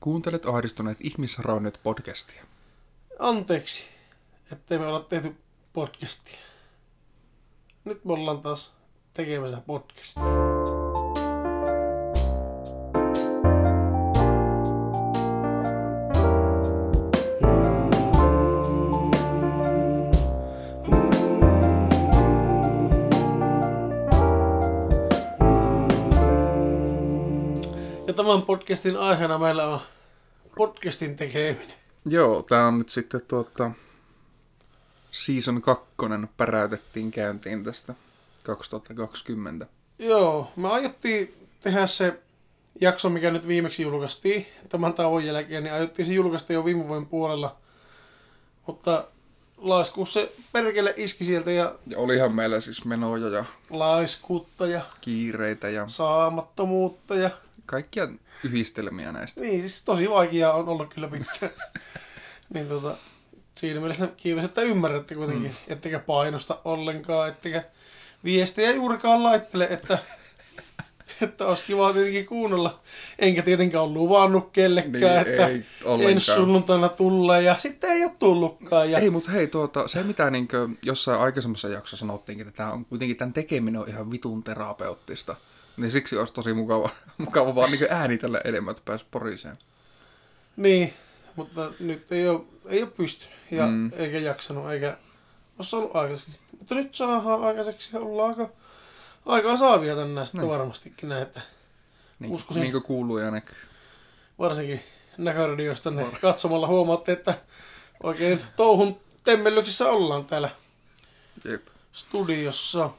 Kuuntelet ahdistuneet ihmisrauneet podcastia. Anteeksi, ettei me olla tehty podcastia. Nyt me ollaan taas tekemässä podcastia. Tämän podcastin aiheena meillä on podcastin tekeminen. Joo, tää on nyt sitten tuota... Season 2 päräytettiin käyntiin tästä 2020. Joo, me aiottiin tehdä se jakso, mikä nyt viimeksi julkaistiin tämän tauon jälkeen, niin aiottiin se julkaista jo viime vuoden puolella. Mutta laiskuus se perkele iski sieltä ja Ja olihan meillä siis menoja ja laiskuutta ja kiireitä ja saamattomuutta ja... kaikkia yhdistelmiä näistä. Niin, siis tosi vaikeaa on ollut kyllä pitkään. niin tota, siinä mielessä kiitos, että ymmärrätte kuitenkin, mm. ettekä painosta ollenkaan, ettekä viestejä juurikaan laittele, että, että olisi kiva tietenkin kuunnella. Enkä tietenkään ole luvannut kellekään, Niin, että ei ollenkaan. ensi sunnuntaina tulee ja sitten ei ole tullutkaan. Ja... Ei, mutta hei, tuota, se mitä niin jossain aikaisemmassa jaksossa sanottiinkin, että tämä on kuitenkin tämän tekeminen on ihan vitun terapeuttista. Niin siksi olisi tosi mukava, mukava vaan niin äänitellä enemmän, että pääsi poriseen. Niin, mutta nyt ei ole, ei ole pystynyt ja Mm. eikä jaksanut eikä ole saanut aikaiseksi. Mutta nyt saadaan aikaiseksi ja ollaan aika, aikaa saavia tänään sitten Niin. varmastikin näitä. Niin, Uskoisin- niin kuin kuuluu ja näkyy. Varsinkin näköradiosta ne katsomalla huomaatte, että oikein touhun temmellyksissä ollaan täällä Jep. studiossa.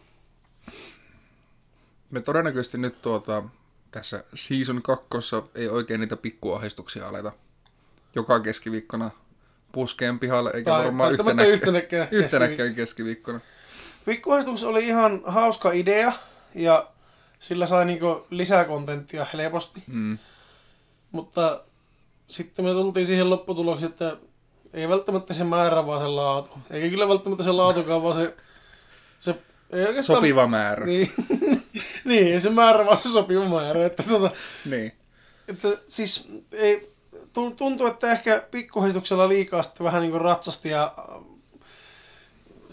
Me todennäköisesti nyt tuota, tässä season kakkossa ei oikein niitä pikkuahdistuksia aleta joka keskiviikkona puskeen pihalle, eikä Tai varmaan yhtenäkään, yhtenäkään. yhtenäkään keskiviikkona. Pikkuhaistus oli ihan hauska idea ja sillä sai niinku lisää kontenttia helposti. Mm. Mutta sitten me tultiin siihen lopputulokseen, että ei välttämättä se määrä, vaan se laatu. Eikä kyllä välttämättä se laatukaan, vaan se... se ei oikeastaan... Sopiva määrä. Niin. Niin, se määrä, vaan se sopiva määrä. Että, tota, niin. että siis ei, tu- tuntuu, että ehkä pikkuhistuksella liikaa sitten vähän niin kuin ratsasti ja äh,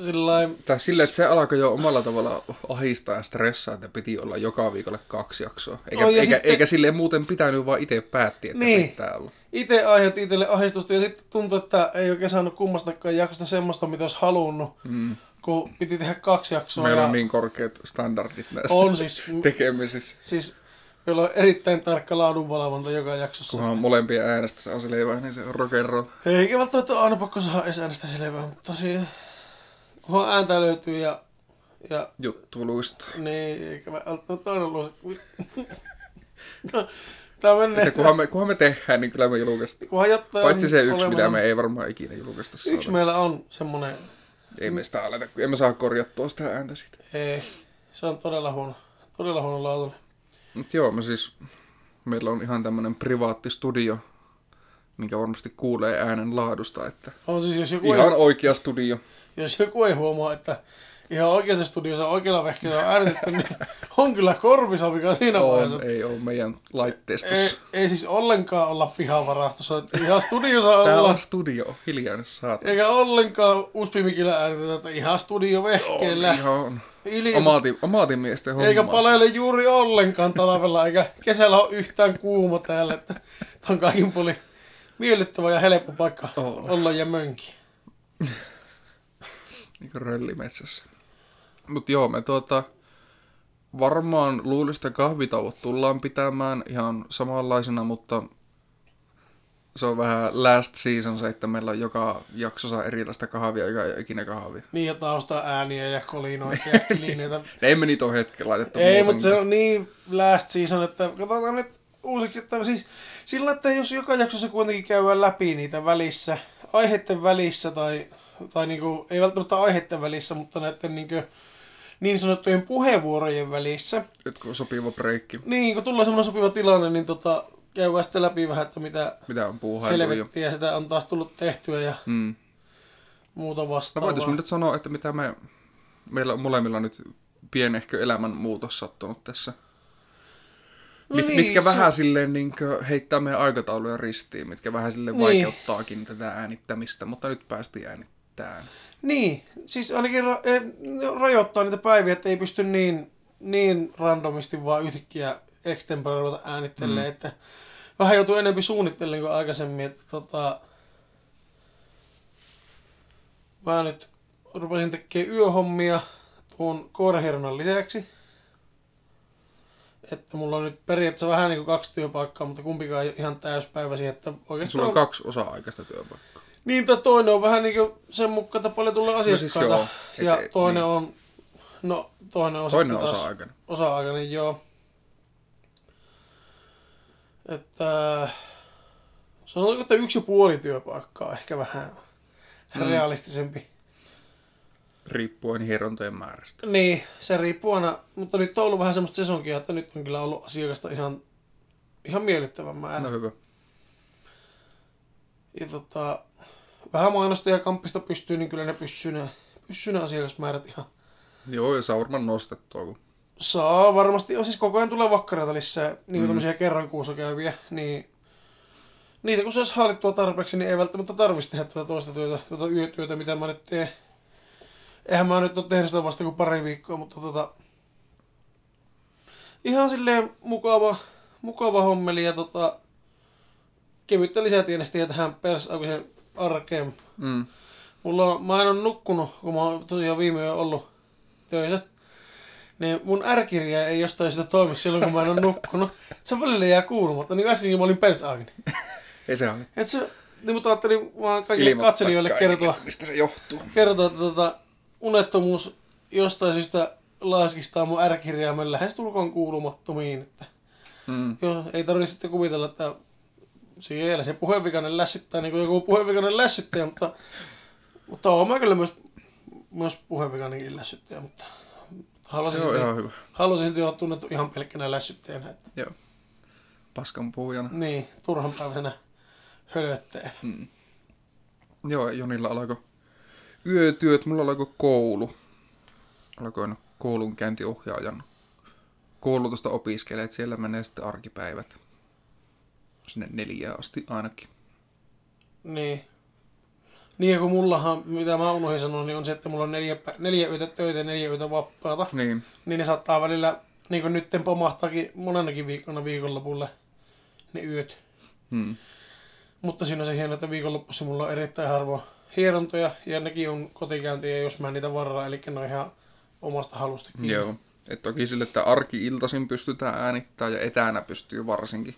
sillain, Tai sille, että se alkoi jo omalla tavalla ahistaa ja stressaa, että piti olla joka viikolle kaksi jaksoa. Eikä, Oh, ja eikä, sitten- eikä silleen muuten pitänyt, vaan itse päätti, että Niin. pitää olla. itse aiheutti itselle ahdistusta ja sitten tuntui, että ei oikein saanut kummastakaan jaksosta semmoista, mitä olisi halunnut, Mm. Kun piti tehdä kaksi jaksoa. Meillä ja on niin korkeat standardit näissä on siis, tekemisissä. siis meillä on erittäin tarkka laadunvalvonta joka jaksossa. Kunhan molempien äänestä saa selvää, niin se on rock and roll. Eikä välttämättä ole aina pakko saada edes äänestä selvää, mutta siinä, kunhan ääntä löytyy ja, ja Juttuluista. niin, eikä välttämättä aina luo Tää menee, Että kunhan me, kunhan me tehdään, niin kyllä me julkaistaan. kunhan jotain Paitsi se yksi, olemassa- mitä me ei varmaan ikinä julkaista Yksi saada. meillä on semmonen, Ei me sitä aleta, emme saa korjattua sitä ääntä siitä. ei, se on todella huono, todella huono laatuinen. Mutta joo, me siis, meillä on ihan tämmönen privaatti studio, minkä varmasti kuulee äänen laadusta, että On siis, jos joku, ihan ei, oikea studio. jos joku ei huomaa, että ihan oikeassa studiossa oikealla vehkeellä on äänitetty, niin on kyllä korvisavika siinä vaiheessa. On, ei ole meidän laitteistossa. Ei, ei siis ollenkaan olla pihavarastossa. Ihan studiossa ollaan. on studio, hiljainen saatana. Eikä ollenkaan USB-mikillä äänitetä, että ihan studiovehkeellä. On ihan Ili... omaatin, omaatin miesten homma. Eikä palele juuri ollenkaan talvella, eikä kesällä ole yhtään kuuma täällä. Että on kaikin puolin miellyttävä ja helppo paikka On. olla ja mönki. Niin kuin röllimetsässä. Mut joo, me tuota, varmaan luulista kahvitauot tullaan pitämään ihan samanlaisena, mutta se on vähän last season se, että meillä on joka jaksossa erilaista kahvia, joka ei ole ikinä kahvia. Niin ja tausta ääniä ja kolinoita ja kilineitä. Ne ei me niitä ole hetken laitettu Ei, mutta se on niin last season, että katsotaan nyt uusiksi, että siis sillä, että jos joka jaksossa kuitenkin käydään läpi niitä välissä, aiheiden välissä tai, tai niinku, ei välttämättä aiheiden välissä, mutta näiden niinku, niin sanottujen puheenvuorojen välissä. Jotkut sopiva breikki. Niin, kun tulee semmoinen sopiva tilanne, niin tota, käydään sitten läpi vähän, että mitä Mitä on puuhailtu jo. helvettiä sitä on taas tullut tehtyä ja Mm. muuta No vastaavaa. me nyt sanoa, että mitä me, meillä on molemmilla nyt pienehkö elämänmuutos sattunut tässä. Mit, niin, mitkä se- vähän silleen niin heittää meidän aikatauluja ristiin, mitkä vähän silleen Niin. vaikeuttaakin tätä äänittämistä, mutta nyt päästiin äänittämään. Niin, siis ainakin ra- eh, ne rajoittaa niitä päiviä, että ei pysty niin, niin randomisti vaan yhtäkkiä extempore ruveta äänittelemään, mm. että vähän joutuu enemmän suunnittelemaan kuin aikaisemmin, että tota, mä nyt rupesin tekemään yöhommia tuon koirahirnan lisäksi. Että mulla on nyt periaatteessa vähän niin kuin kaksi työpaikkaa, mutta kumpikaan ei ihan täyspäiväisiä, että oikeastaan... Sulla on kaksi osa-aikaista työpaikkaa. Niin, tai toinen on vähän niin kuin sen mukaan, että paljon tulee asiakkaita. joo, et- ja et- toinen niin. on, no toinen on Toinen sitten taas osa-aikainen. osa-aikainen, joo. Että sanotaanko, että yksi ja puoli työpaikkaa ehkä vähän Mm. realistisempi. Riippuen hierontojen määrästä. Niin, se riippuu aina, mutta nyt on ollut vähän semmoista sesonkia, että nyt on kyllä ollut asiakasta ihan, ihan miellyttävän määrä. No hyvä. Ja tota, vähän kamppista pystyy, niin kyllä ne pysyy ne asiakasmäärät ihan. Joo, ja saa varmaan nostettua, kun Saa varmasti, on siis koko ajan tulee vakkareita lisää, niin mm. tämmöisiä kerran kuussa käyviä, niin niitä kun saisi haalittua tarpeeksi, niin ei välttämättä tarvitsisi tehdä tätä toista työtä, tuota yötyötä, mitä mä nyt teen. Eihän mä nyt ole tehnyt sitä vasta kuin pari viikkoa, mutta tota, ihan silleen mukava, mukava hommeli ja tota, kevyttä lisätienestiä tähän persaukisen arkeen. mm. Mulla on, mä en ole nukkunut, kun mä oon tosiaan viime yö ollut töissä. Niin mun R-kirja ei jostain sitä toimi silloin, kun mä en ole nukkunut. Se välillä jää kuulumatta, niin äskenkin mä olin pensaagin. ei se ole. Et se, niin mutta ajattelin vaan kaikille katselijoille kertoa, Mistä se johtuu? kertoa, että tota, unettomuus jostain syystä laskistaa mun R-kirjaimen lähestulkoon kuulumattomiin. Että, Mm. joo, ei tarvitse sitten kuvitella, että siellä se puheenvikainen lässyttää niin kuin joku puheenvikainen lässyttäjä, mutta, mutta oon mä kyllä myös, myös puheenvikainenkin lässyttäjä, mutta haluaisin, Se on silti, ihan hyvä. haluaisin silti olla tunnettu ihan pelkkänä lässyttäjänä. Että, Joo. Paskan puhujana. niin, turhanpäiväisenä hölöttäjänä. Mm. Joo, Jonilla alkoi yötyöt, mulla alkoi koulu. Alkoin koulunkäyntiohjaajan koulutusta opiskelemaan, että siellä menee sitten arkipäivät. Sinne neljään asti ainakin. Niin. Niin, kun mullahan, mitä mä unohdin sanoa, niin on se, että mulla on neljä, neljä yötä töitä ja neljä yötä vapaata. Niin, Niin ne saattaa välillä, niin kuin nytten pomahtaakin monenakin viikkona viikonlopulle ne yöt. hmm. Mutta siinä on se hieno, että viikonloppuisin mulla on erittäin harvoin hierontoja ja nekin on kotikäyntiä, jos mä niitä varraa, eli ne on ihan omasta halusta kiinni. joo. Et toki sille, että arki-iltaisin pystytään äänittämään ja etänä pystyy varsinkin.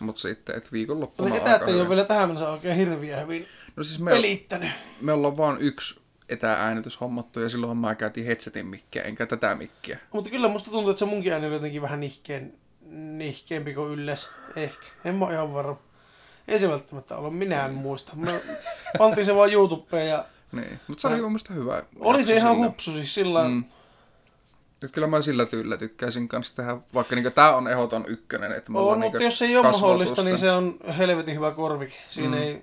Mutta sitten, että viikonloppuna on etäät ei ole vielä tähän mennessä oikein hirviä hyvin No siis me, pelittänyt. me ollaan vaan yksi etääänitys hommattu ja silloin mä käytin headsetin mikkiä, enkä tätä mikkiä. Mutta kyllä musta tuntuu, että se munkin ääni oli jotenkin vähän nihkeen, nihkeempi kuin ylles. Ehkä. En mä ihan varma. Ei se välttämättä ole, minä en muista. Me pantiin se vaan YouTubeen ja Niin, mutta se oli mun mielestä hyvä. oli se ihan hupsu siis sillä Mm. Kyllä mä sillä tyylillä tykkäisin kanssa tehdä, vaikka niinku tää on ehdoton ykkönen. Että On, mutta niinku jos ei ole mahdollista, niin se on helvetin hyvä korvike. Siinä Mm. ei,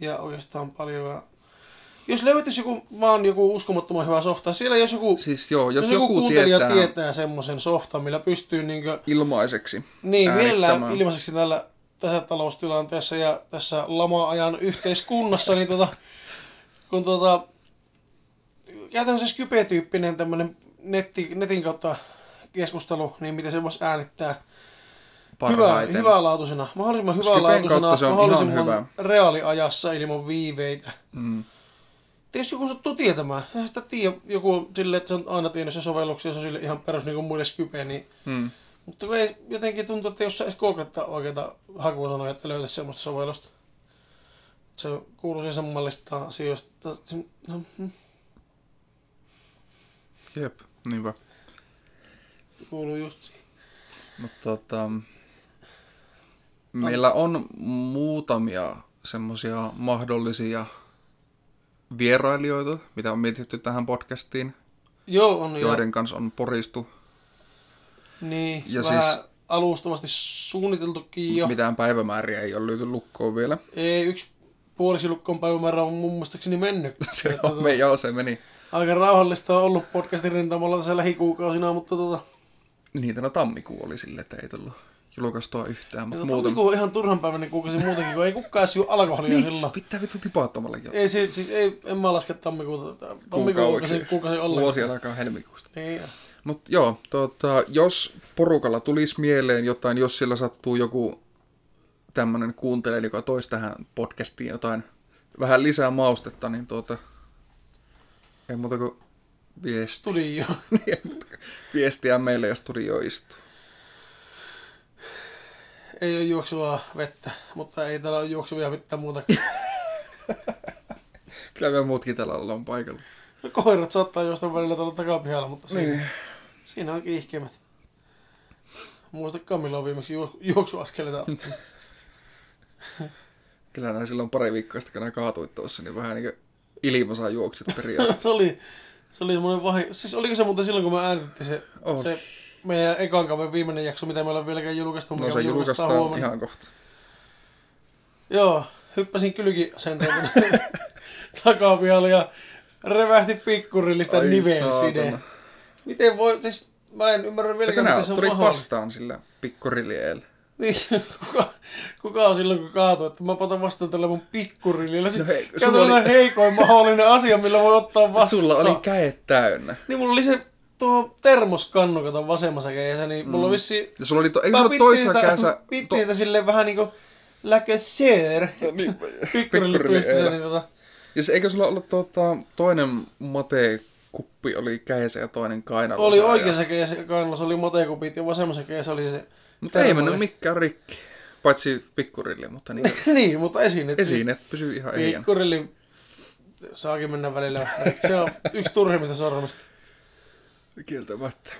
ja oikeastaan paljon. Jos löytyisi joku, vaan joku uskomattoman hyvä softa, siellä jos joku, Siis joo, jos, jos joku, joku kuuntelija tietää, tietää, semmoisen softan, millä pystyy niinkö, ilmaiseksi, niin mielellään ilmaiseksi tällä, tässä taloustilanteessa ja tässä lama-ajan yhteiskunnassa, niin tota, kun tota, käytännössä Skype-tyyppinen tämmöinen netti, netin kautta keskustelu, niin miten se voisi äänittää hyvä, parhaiten. hyvälaatuisena, mahdollisimman hyvälaatuisena, se on mahdollisimman ihan reaaliajassa ilman viiveitä. Mm. Jos joku sattuu tietämään, eihän sitä tiedä joku silleen, että se on aina tiennyt se sovelluksia, se on sille ihan perus niin kuin muille Skype, niin Mm. mutta ei jotenkin tuntuu, että jos sä edes googlettaa oikeita hakusanoja, että löytäisi semmoista sovellusta. Se kuuluu siihen samanlaista asioista. No, mm, Jep, niinpä. kuuluu just siihen. Mutta tota, meillä on muutamia semmosia mahdollisia vierailijoita, mitä on mietitty tähän podcastiin, Joo, on jo. joiden kanssa on poristu. Niin, Ja vähän siis- alustavasti suunniteltukin jo. Mitään päivämääriä ei ole löyty lukkoon vielä. Ei, yksi puolisilukkoon päivämäärä on mun muistaakseni mennyt. Se on, me, joo, se meni. Aika rauhallista on ollut podcastin rintamalla tässä lähikuukausina, mutta tota, Niitä no tammikuu oli sille, että ei tullut julkaistua yhtään, mutta muuten... Tammikuu on ihan turhan päiväinen kuukausi muutenkin, kun ei kukaan juo alkoholia Niin, silloin. pitää vittu tipaattomallakin. Ei, siis, siis ei, en mä laske tammikuuta. Tammikuun kuukausi, Kuukaudeksi. kuukausi ollenkaan. Vuosi alkaa helmikuusta. Niin, Mutta joo, tota, jos porukalla tulisi mieleen jotain, jos sillä sattuu joku tämmöinen kuuntelija, joka toisi tähän podcastiin jotain vähän lisää maustetta, niin tuota, ei muuta kuin viesti. studio. Kuin viestiä meille, jos studio istuu. ei ole juoksuvaa vettä, mutta ei täällä ole juoksuvia mitään muuta. Kyllä me muutkin tällä ollaan paikalla. No, Koirat saattaa juosta välillä tuolla takapihalla, mutta siinä, Niin. siinä on kiihkeimmät. Muistakaan milloin on viimeksi juok- juoksuaskeleita. Kyllä näin silloin pari viikkoa sitten, kun nämä kaatuit tuossa, niin vähän niin kuin ilmassa juoksit periaatteessa. se oli, se oli semmoinen vahi... Siis oliko se muuten silloin, kun me äänitettiin se, Oli. se meidän ekan kauden viimeinen jakso, mitä me ollaan vieläkään julkaistu, No se julkaistaan huomenna. ihan kohta. Joo, hyppäsin kylkiasenteen takapihalle ja revähti pikkurillista nivelside. Miten voi, siis mä en ymmärrä vieläkään, miten se on tuli mahdollista. vastaan sillä pikkuriljeellä? Niin, kuka, kuka on silloin, kun kaatuu, että mä otan vastaan tällä mun pikkurillillä. No No hei, sulla oli- heikoin mahdollinen asia, millä voi ottaa vastaan. Sulla oli käet täynnä. Niin mulla oli se tuo termoskannu, kato vasemmassa kädessä, niin mulla on vissi... Ja sulla oli to, eikö sulla toisessa sitä, kädessä... pittin sitä silleen vähän niinku like a sir. niin, Pikkurille pystyssä, niin tota... Ja se, eikö sulla ollut tota, toinen mate-kuppi oli kädessä ja toinen kainalossa? Oli ja- oikeassa kädessä kainalossa oli matekupit ja vasemmassa kädessä oli se... Mutta ei mennyt mikään rikki. Paitsi pikkurilli, mutta niin, niin, mutta esineet. esineet pysyy ihan ehjänä. Pikkurilli saakin mennä välillä. Se on yksi turhimmista sormista. Kieltämättä.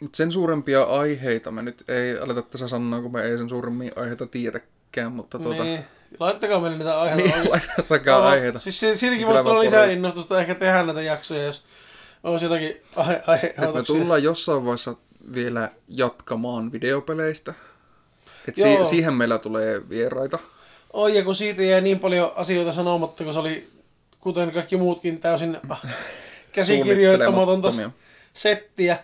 Mutta sen suurempia aiheita me nyt ei aleta tässä sanoa, kun me ei sen suuremmia aiheita tiedäkään, mutta tuota... Niin. Laittakaa meille niitä aiheita Niin, laitakaa Aivan. aiheita. Siis si- siitäkin voisi tulla lisää innostusta ehkä tehdä näitä jaksoja, jos olisi jotakin aihe- Et me tullaan jossain vaiheessa vielä jatkamaan videopeleistä. Et si- siihen meillä tulee vieraita. Oi, ja kun siitä jäi niin paljon asioita sanomatta, kun se oli, kuten kaikki muutkin, täysin käsikirjoittamatonta settiä.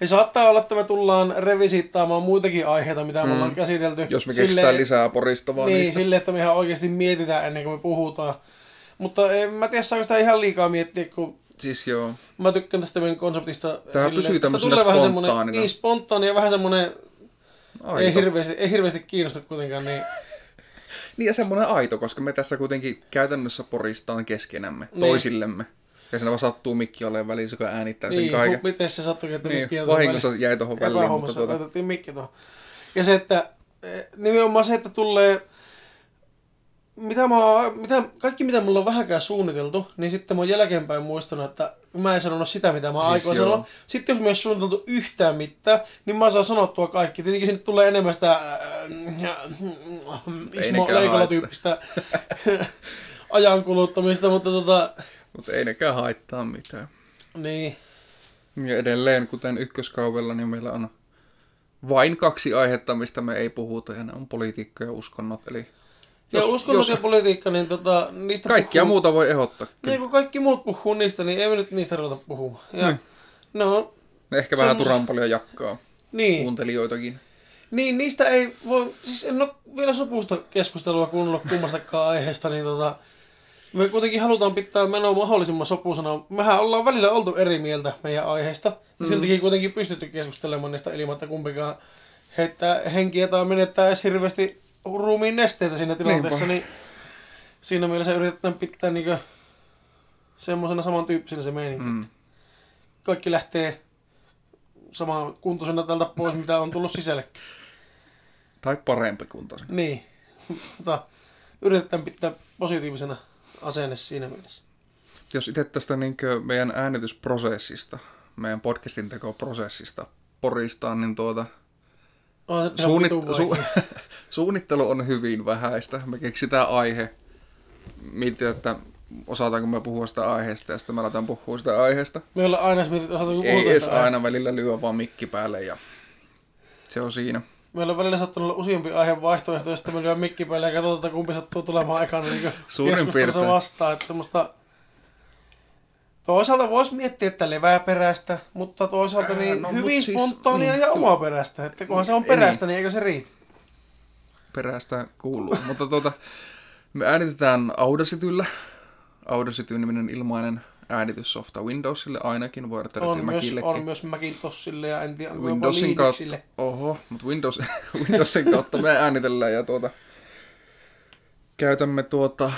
Ja saattaa olla, että me tullaan revisiittaamaan muitakin aiheita, mitä me ollaan käsitelty. Mm. Jos me keksitään lisää poristavaa Niin, niistä. silleen, että me ihan oikeasti mietitään ennen kuin me puhutaan. Mutta en mä tiedä, saako sitä ihan liikaa miettiä, kun Siis joo. mä tykkään tästä meidän konseptista. Tää pysyy tämmöisenä tulee vähän spontaanina. niin spontaani ja vähän semmonen, ei Aito. hirveästi, ei hirveästi kiinnosta kuitenkaan, niin Niin ja semmoinen aito, koska me tässä kuitenkin käytännössä poristaan keskenämme, Niin. toisillemme. Ja siinä vaan sattuu mikki olemaan välissä, kun äänittää sen niin, kaiken. hu- miten se sattui, että Niin, mikki on vahingossa väliin? jäi tuohon väliin, mutta tuota, mikki tuohon. Ja se, että eh, nimenomaan se, että tulee mitä mä, oon- mitä, kaikki mitä mulla on vähänkään suunniteltu, niin sitten mä oon jälkeenpäin muistanut, että mä en sanonut sitä, mitä mä Siis aikoin sanoa. Sitten jos mä ole suunniteltu yhtään mitään, niin mä saan sanottua kaikki. Tietenkin sinne tulee enemmän sitä äh, Ismo nekään Leikola haittaa. tyyppistä ajan kuluttamista, mutta tota, mutta ei nekään haittaa mitään. niin. Ja edelleen, kuten ykköskaudella, niin meillä on vain kaksi aihetta, mistä me ei puhuta, ja ne on politiikka ja uskonnot. Eli Ja jos, uskonnot jos politiikka, niin tota, niistä kaikkia puhuu- muuta voi ehdottaa. Niin kun kaikki muut puhuu niistä, niin ei me nyt niistä ruveta puhumaan. Ja, Niin. no, Ehkä vähän Semmos- turhan paljon jakkaa niin. kuuntelijoitakin. Niin, niistä ei voi, siis en ole vielä sopusta keskustelua kuunnellut kummastakaan aiheesta, niin tota, me kuitenkin halutaan pitää menoa mahdollisimman sopusana. Mehän ollaan välillä oltu eri mieltä meidän aiheesta, ja Mm. siltikin kuitenkin pystytty keskustelemaan niistä ilman, että kumpikaan heittää henkiä tai menettää edes hirveästi ruumiin nesteitä siinä tilanteessa, Niinpä. niin siinä mielessä yritetään pitää niinkö semmoisena samantyyppisenä se meininki. Mm. Kaikki lähtee saman kuntoisena tältä pois, mitä on tullut sisällekin. Tai parempi kuntoisen. Niin. Mutta yritetään pitää positiivisena asenne siinä mielessä. Jos itse tästä niin meidän äänitysprosessista, meidän podcastin tekoprosessista poristaan, niin tuota, On suunnit- su- suunnittelu on hyvin vähäistä. Me keksitään aihe, mietin, että osataanko me puhua sitä aiheesta, ja sitten me aletaan puhua sitä aiheesta. Me ollaan aina mietit, osata kun Ei puhutaan edes sitä aiheesta. aina välillä lyö vaan mikki päälle, ja se on siinä. Meillä on välillä saattanut olla useampi aihe vaihtoehto, sitten me lyödään mikki päälle ja katsotaan, että kumpi sattuu tulemaan ekana niin Suurin piirtein. vastaan. Että semmoista Toisaalta voisi miettiä, että leväperäistä, mutta toisaalta Ää, niin no, no, hyvin siis- spontaania niin, ja kyllä. omaperäistä. Että kunhan se on Ei peräistä, niin eikö se riitä? Perästä kuuluu. Mutta tuota, me äänitetään Audacityllä. Audacity niminen ilmainen äänityssofta Windowsille ainakin. Voi On myös, Macillekin. on myös Macintosille ja en tiedä, Windowsin kautta, oho, mutta Windows, Windowsin kautta me äänitellään ja tuota, käytämme tuota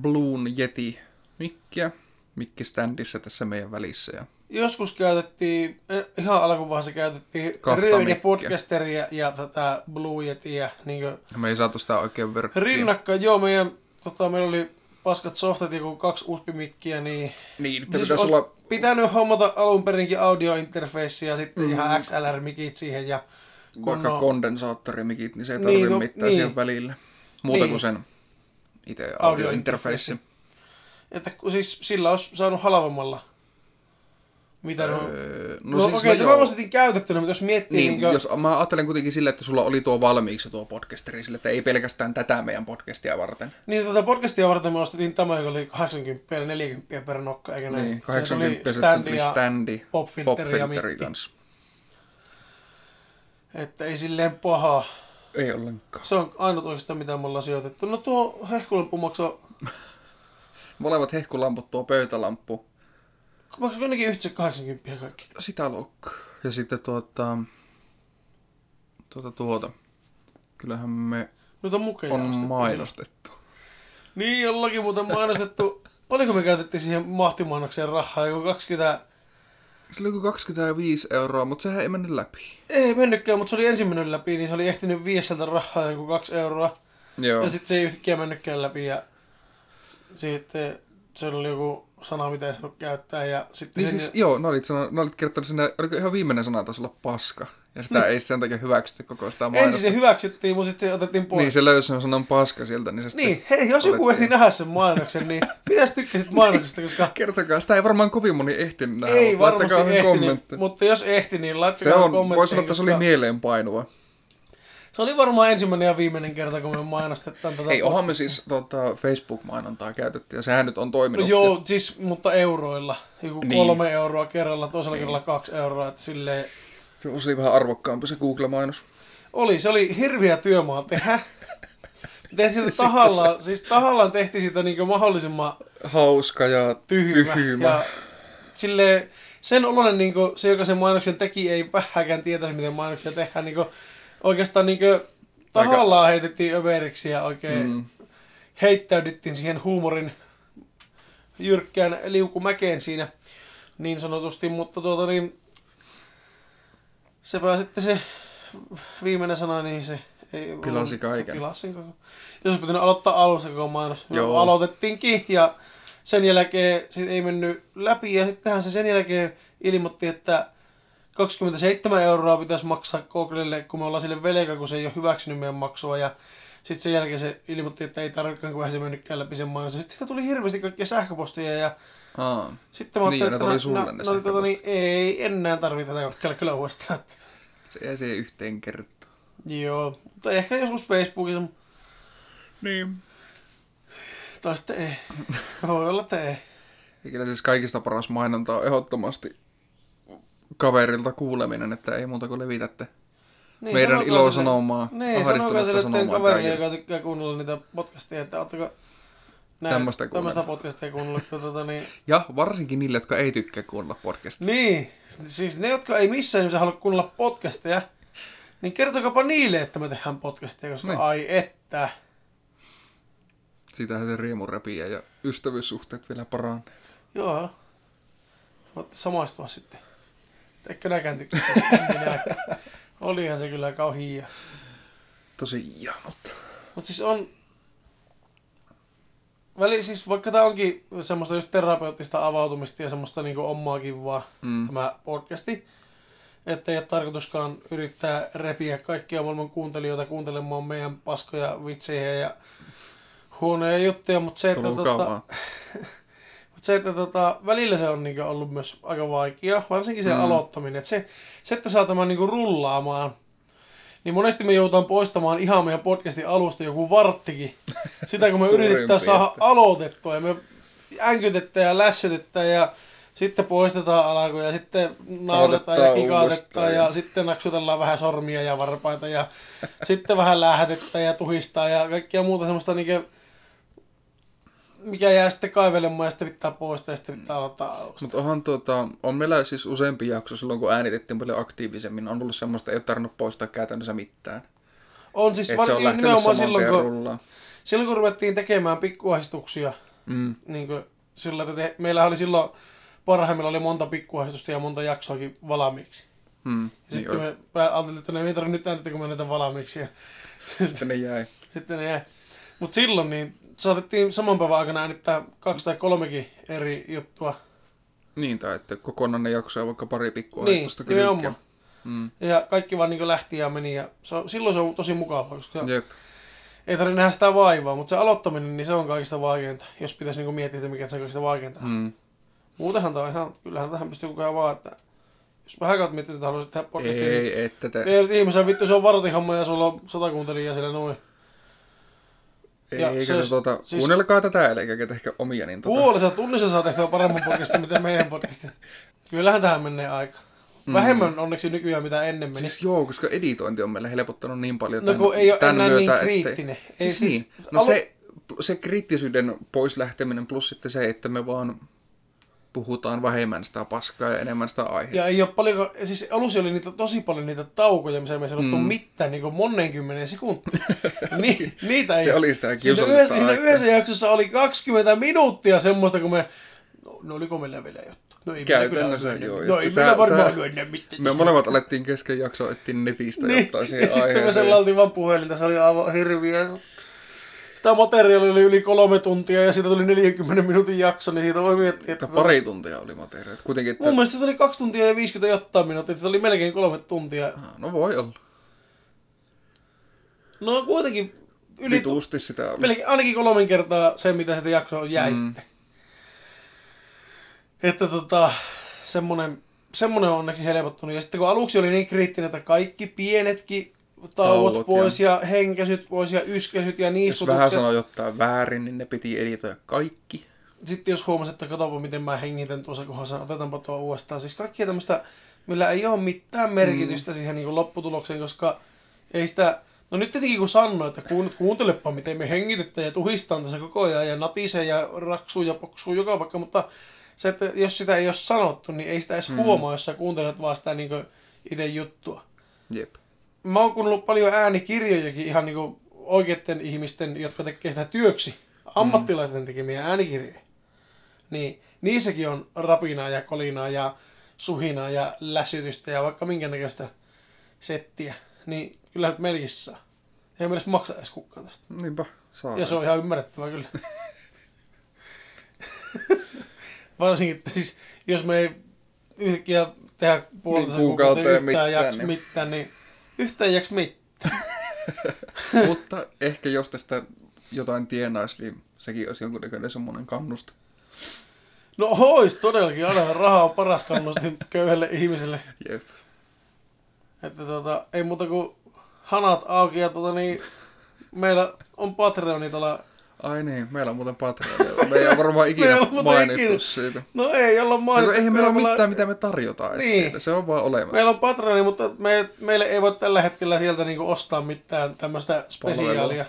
Bluun Yeti mikkiä, mikkistandissä tässä meidän välissä. Ja Joskus käytettiin, eh, ihan alkuvaiheessa käytettiin Rööde podcasteria ja tätä Blue Yetia niin me ei saatu sitä oikein verkkiä. rinnakkain. Joo, meidän, tota, meillä oli paskat softat ja kun kaksi USB-mikkiä, niin Niin, nyt siis pitäisi olla... pitänyt hommata alun perinkin audiointerfeissi ja sitten mm. ihan XLR-mikit siihen ja Vaikka kunnon- kondensaattorimikit, niin se ei Niin, tarvitse no, mitään niin. siihen välille. Muuta Niin. kuin sen itse Audiointerface. audiointerface. Että siis sillä olisi saanut halvemmalla. Mitä no... Öö, No, no okei, okay, no tämä ostettiin käytettynä, mutta jos miettii... Niin, Niin, niin jos mä ajattelen kuitenkin sille, että sulla oli tuo valmiiksi tuo podcasteri, sille, että ei pelkästään tätä meidän podcastia varten. niin tuota podcastia varten me ostettiin tämä, joka oli 80 ja 40 per nokka, eikä näin? Niin, Se tuli 80 se standi ja standi, popfilteri ja popfilteri kanssa. Että ei silleen paha. Ei ollenkaan. Se on ainut oikeastaan, mitä me ollaan sijoitettu. No tuo hehkulampu maksoi, Molemmat hehkulamput, tuo pöytälamppu, maksoi ainakin yhteensä 80 kaikki. sitä luokkaa. Ja sitten tuota, tuota, tuota. Kyllähän me Noita mukeja on mainostettu. Niin, jollakin muuten mainostettu. Paljonko me käytettiin siihen mahtimainokseen rahaa? Joku 20... Se oli joku 25 euroa, mutta sehän ei mennyt läpi. Ei mennytkään, mutta se oli ensin mennyt läpi, niin se oli ehtinyt viedä sieltä rahaa joku 2 euroa. Joo. Ja sitten se ei yhtäkkiä mennytkään läpi ja sitten se oli joku sana, mitä ei saanut käyttää ja sitten Niin sen... siis, joo, ne olit, sano, ne olit kirjoittanut sinne, oliko ihan viimeinen sana taisi olla paska. Ja sitä ei sen takia hyväksytty koko sitä ensin mainosta. se hyväksyttiin, mutta sitten se otettiin pois. Niin, se löysi sen sanan paska sieltä, niin se. Niin, hei, jos joku ehti nähdä sen mainoksen, niin mitäs tykkäsit mainoksesta, koska Kertokaa, sitä ei varmaan kovin moni ehtinyt nähdä. ei varmasti ehtinyt, kommentteja. mutta jos ehti, niin Se laittakaa on, kommentteja. voi sanoa, että se oli mieleenpainuva. Se oli varmaan ensimmäinen ja viimeinen kerta, kun me mainostetaan tätä Ei, onhan me siis tota, Facebook-mainontaa käytetty, ja sehän nyt on No toiminut. joo, siis, mutta euroilla. Joku Niin. kolme euroa kerralla, toisella kerralla kaksi euroa, että silleen... Se oli vähän arvokkaampi se Google-mainos. Oli, se oli hirviä työmaa tehdä. Tehtiin sitä tahallaan, siis tahallaan tehtiin sitä niin mahdollisimman Hauska ja tyhmä. tyhmä. Ja sille sen oloinen, niin se, joka sen mainoksen teki, ei vähäkään tietäisi, miten mainoksia tehdään. Niin oikeastaan niin tahallaan heitettiin överiksi ja oikein mm. Heittäydyttiin siihen huumorin jyrkkään liukumäkeen siinä niin sanotusti, mutta tuota niin, sepä sitten se viimeinen sana, niin se ei Pilasi kaiken. Se pilasi koko. Jos pitänyt aloittaa alusta koko mainos. Joo. Aloitettiinkin ja sen jälkeen sit ei mennyt läpi ja sittenhän se sen jälkeen ilmoitti, että 27 euroa pitäisi maksaa Googlelle, kun me ollaan sille velka, kun se ei ole hyväksynyt meidän maksua. Ja sitten sen jälkeen se ilmoitti, että ei tarvitsekaan, kun se mennytkään läpi sen mainos. Sitten siitä tuli hirveästi kaikkia sähköpostia ja Aa. sitten mä Niin, ajattelin, että no, no, no, tota, niin, ei enää tarvitse tätä kokeilla kyllä uudestaan. Se ei se yhteen kertaa. Joo, mutta ehkä joskus Facebookissa, Niin. tai sitten ei. Voi olla, että ei. Ja kyllä siis kaikista paras mainonta on ehdottomasti kaverilta kuuleminen, että ei muuta kuin levitätte Niin, meidän ilosanomaa, niin, sanokaa sille teidän kaverille, joka tykkää kuunnella niitä podcasteja, että näin, Tämmöistä tämmöistä kuunnella. podcastia kuunnellut, kun tota niin... Ja varsinkin niille, jotka ei tykkää kuunnella podcastia. Niin, siis ne, jotka ei missään nimessä halua kuunnella podcasteja, niin kertokaapa niille, että me tehdään podcastia, koska Niin. ai että. Siitähän se riemu repii ja ystävyyssuhteet vielä paranee. Joo. Voitte samaistua sitten. Siitä? En minäkään. Olihan se kyllä kauhia. Tosi ihanot. Mutta siis on... Väli, siis vaikka tämä onkin semmoista just terapeuttista avautumista ja semmoista niinku omaa kivaa, Mm. tämä podcasti. Että ei ole tarkoituskaan yrittää repiä kaikkia maailman kuuntelijoita kuuntelemaan meidän paskoja vitsejä ja huonoja juttuja, mutta se, että, tota, vaan. se, että tota, välillä se on niinku ollut myös aika vaikea, varsinkin se Mm. aloittaminen. Et se, se, että saa tämän niinku rullaamaan, niin monesti me joudutaan poistamaan ihan meidän podcastin alusta joku varttikin. Sitä kun me yritetään saada aloitettua ja me änkytetään ja lässytetään ja sitten poistetaan alku ja sitten nauretaan ja kikautetaan uudestaan ja ja- sitten naksutellaan vähän sormia ja varpaita ja sitten vähän lähetetään ja tuhistaa ja kaikkia muuta semmoista niinku, mikä jää sitten kaivelemaan ja sitten pitää poistaa ja sitten pitää aloittaa alusta. Mutta onhan tuota, on meillä siis useampi jakso silloin, kun äänitettiin paljon aktiivisemmin, on ollut semmoista, ei ole tarvinnut poistaa käytännössä mitään. On siis se on nimenomaan silloin kun, rullaan. silloin, kun ruvettiin tekemään pikkuahdistuksia, Mm. niin kuin, sillä, että te, meillä oli silloin parhaimmilla oli monta pikkuahdistusta ja monta jaksoakin valmiiksi. Mm. Ja Niin sitten oli. me ajattelin, että ne ei tarvitse nyt äänittää, kun me näitä valmiiksi. Ja Sitten ne jäi. sitten ne jäi. Mutta silloin niin saatettiin saman päivän aikana äänittää kaksi tai kolmekin eri juttua. Niin, tai että kokonainen jakso ja vaikka pari Niin, pikkuaistusta nimenomaan. Mm. Ja kaikki vaan niin lähti ja meni. Ja se on, silloin se on tosi mukavaa, koska Jep. ei tarvitse nähdä sitä vaivaa. Mutta se aloittaminen, niin se on kaikista vaikeinta. Jos pitäisi niin miettiä, että mikä se on kaikista vaikeinta. Mm. Muutenhan tämä on ihan, kyllähän tähän pystyy kukaan vaan, että jos vähän kautta miettii, että haluaisit tehdä podcastia, niin Ei, että te... Ihmisen, vittu se on vartihomma ja sulla on sata kuuntelijaa siellä noin. Ja eikä se- se, tuota, siis- siis... kuunnelkaa tätä, eli tehkää omia, niin tuota, Puolessa tunnissa saa tehtyä paremman podcastin, mitä meidän podcastin. Kyllähän tähän menee aika. Vähemmän onneksi nykyään mitä ennen meni. Siis joo, koska editointi on meille helpottanut niin paljon no kun ei ole enää niin myötä, kriittinen. Ettei, Ei siis, niin. No alu- se, se kriittisyyden pois lähteminen plus sitten se, että me vaan puhutaan vähemmän sitä paskaa ja enemmän sitä aihetta. Ja ei ole paljon, siis alussa oli niitä, tosi paljon niitä taukoja, missä me ei sanottu mm. Mitään, niin kuin monen kymmenen sekuntia. Ni, niitä ei Se oli sitä Siinä yhdessä, siinä yhdessä jaksossa oli 20 minuuttia semmoista, kun me... No, no oliko meillä vielä juttu? No ei kyllä Käytännössä ole joo, No ei sä- varmaan sä- ole ennen mitään. Me molemmat alettiin kesken jaksoa etsiä netistä Niin, jotain siihen sitten me aiheeseen. sellailtiin vaan puhelinta, se oli aivan hirviä. Sitä materiaalia oli yli kolme tuntia ja siitä tuli 40 minuutin jakso, niin siitä voi miettiä, että... Että pari tuntia oli materiaalit. Kuitenkin, että... Mun mielestä se oli kaksi tuntia ja 50 jotain minuuttia, se oli melkein kolme tuntia. Ah, No voi olla. No kuitenkin yli, Vituusti sitä oli. melkein, ainakin kolmen kertaa se, mitä sitä jaksoa jäi. Mm. sitten. Että tota, semmonen, semmonen on onneksi helpottunut. Ja sitten kun aluksi oli niin kriittinen, että kaikki pienetkin tauot, pois ja... ja henkäsyt pois ja yskäsyt ja Jos vähän niiskutukset. sanoi jotain väärin, niin ne piti editoida kaikki. Sitten jos huomasit, että katsopa miten mä hengitän tuossa kohdassa, otetaanpa tuo uudestaan. Siis kaikkia tämmöistä, millä ei ole mitään merkitystä mm. siihen niin kuin lopputulokseen, koska ei sitä... No nyt tietenkin kun sanoo, että kuun, kuuntelepa miten me hengitetään ja tuhistaan tässä koko ajan ja natisee ja raksuu ja poksuu joka paikka, mutta se, että jos sitä ei ole sanottu, niin ei sitä edes mm. huomaa, jos sä kuuntelet vaan sitä niin itse juttua. Jep. Mä oon kuunnellut paljon äänikirjojakin ihan niin oikeiden ihmisten, jotka tekee sitä työksi, ammattilaisten tekemiä äänikirjoja. Niin niissäkin on rapinaa ja kolinaa ja suhinaa ja läsytystä ja vaikka minkä näköistä settiä. Niin kyllä nyt meilläkin saa. Ei meillä edes maksa edes kukaan tästä. Niinpä, saa. Ja se on ihan ymmärrettävää kyllä. Varsinkin, että siis, jos me ei yhtäkkiä tehdä puolta Niin, kuukauteen yhtään mitään, jaks niin- mitään, niin yhtään jaks mitään. Mutta ehkä jos tästä jotain tienaisi, niin sekin olisi jonkunnäköinen semmoinen kannusta. No ois todellakin, aina raha on paras kannustin köyhälle ihmiselle. Jep. Että tota, ei muuta kuin hanat auki ja tota niin, meillä on Patreoni tuolla, Ai niin, meillä on muuten Patreon. Me ei ole varmaan ikinä mainittu ikinä. siitä. no ei olla No, mainittu. eihän meillä ole mitään, mitä me tarjotaan Niin. siitä. Se on vaan olemassa. Meillä on Patreoni, mutta me, meille ei voi tällä hetkellä sieltä niinku ostaa mitään tämmöistä spesiaalia.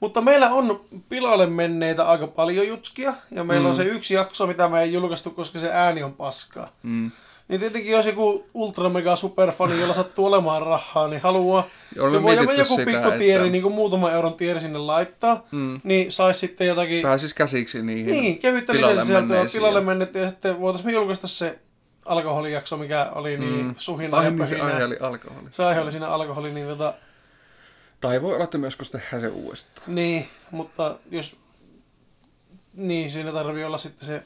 Mutta meillä on pilalle menneitä aika paljon jutskia, ja meillä mm. on se yksi jakso, mitä me ei julkaistu, koska se ääni on paskaa. Mm. Niin tietenkin jos joku ultra mega superfani, jolla sattuu olemaan rahaa, niin haluaa, Olemme niin me mietitty joku sitä, pikku tieri, että- niin kuin muutaman euron tieri sinne laittaa, Mm. niin saisi sitten jotakin, Pääsis käsiksi niihin niin, kevyttä lisäsisältöä pilalle mennettä, ja sitten voitaisiin me julkaista se alkoholijakso, mikä oli niin Mm. suhina Ai ja niin, se aihe oli alkoholi. Se aihe oli siinä alkoholi, niin tota, Tai voi olla, että myös kun tehdään se uudestaan. niin, mutta jos, niin siinä tarvii olla sitten se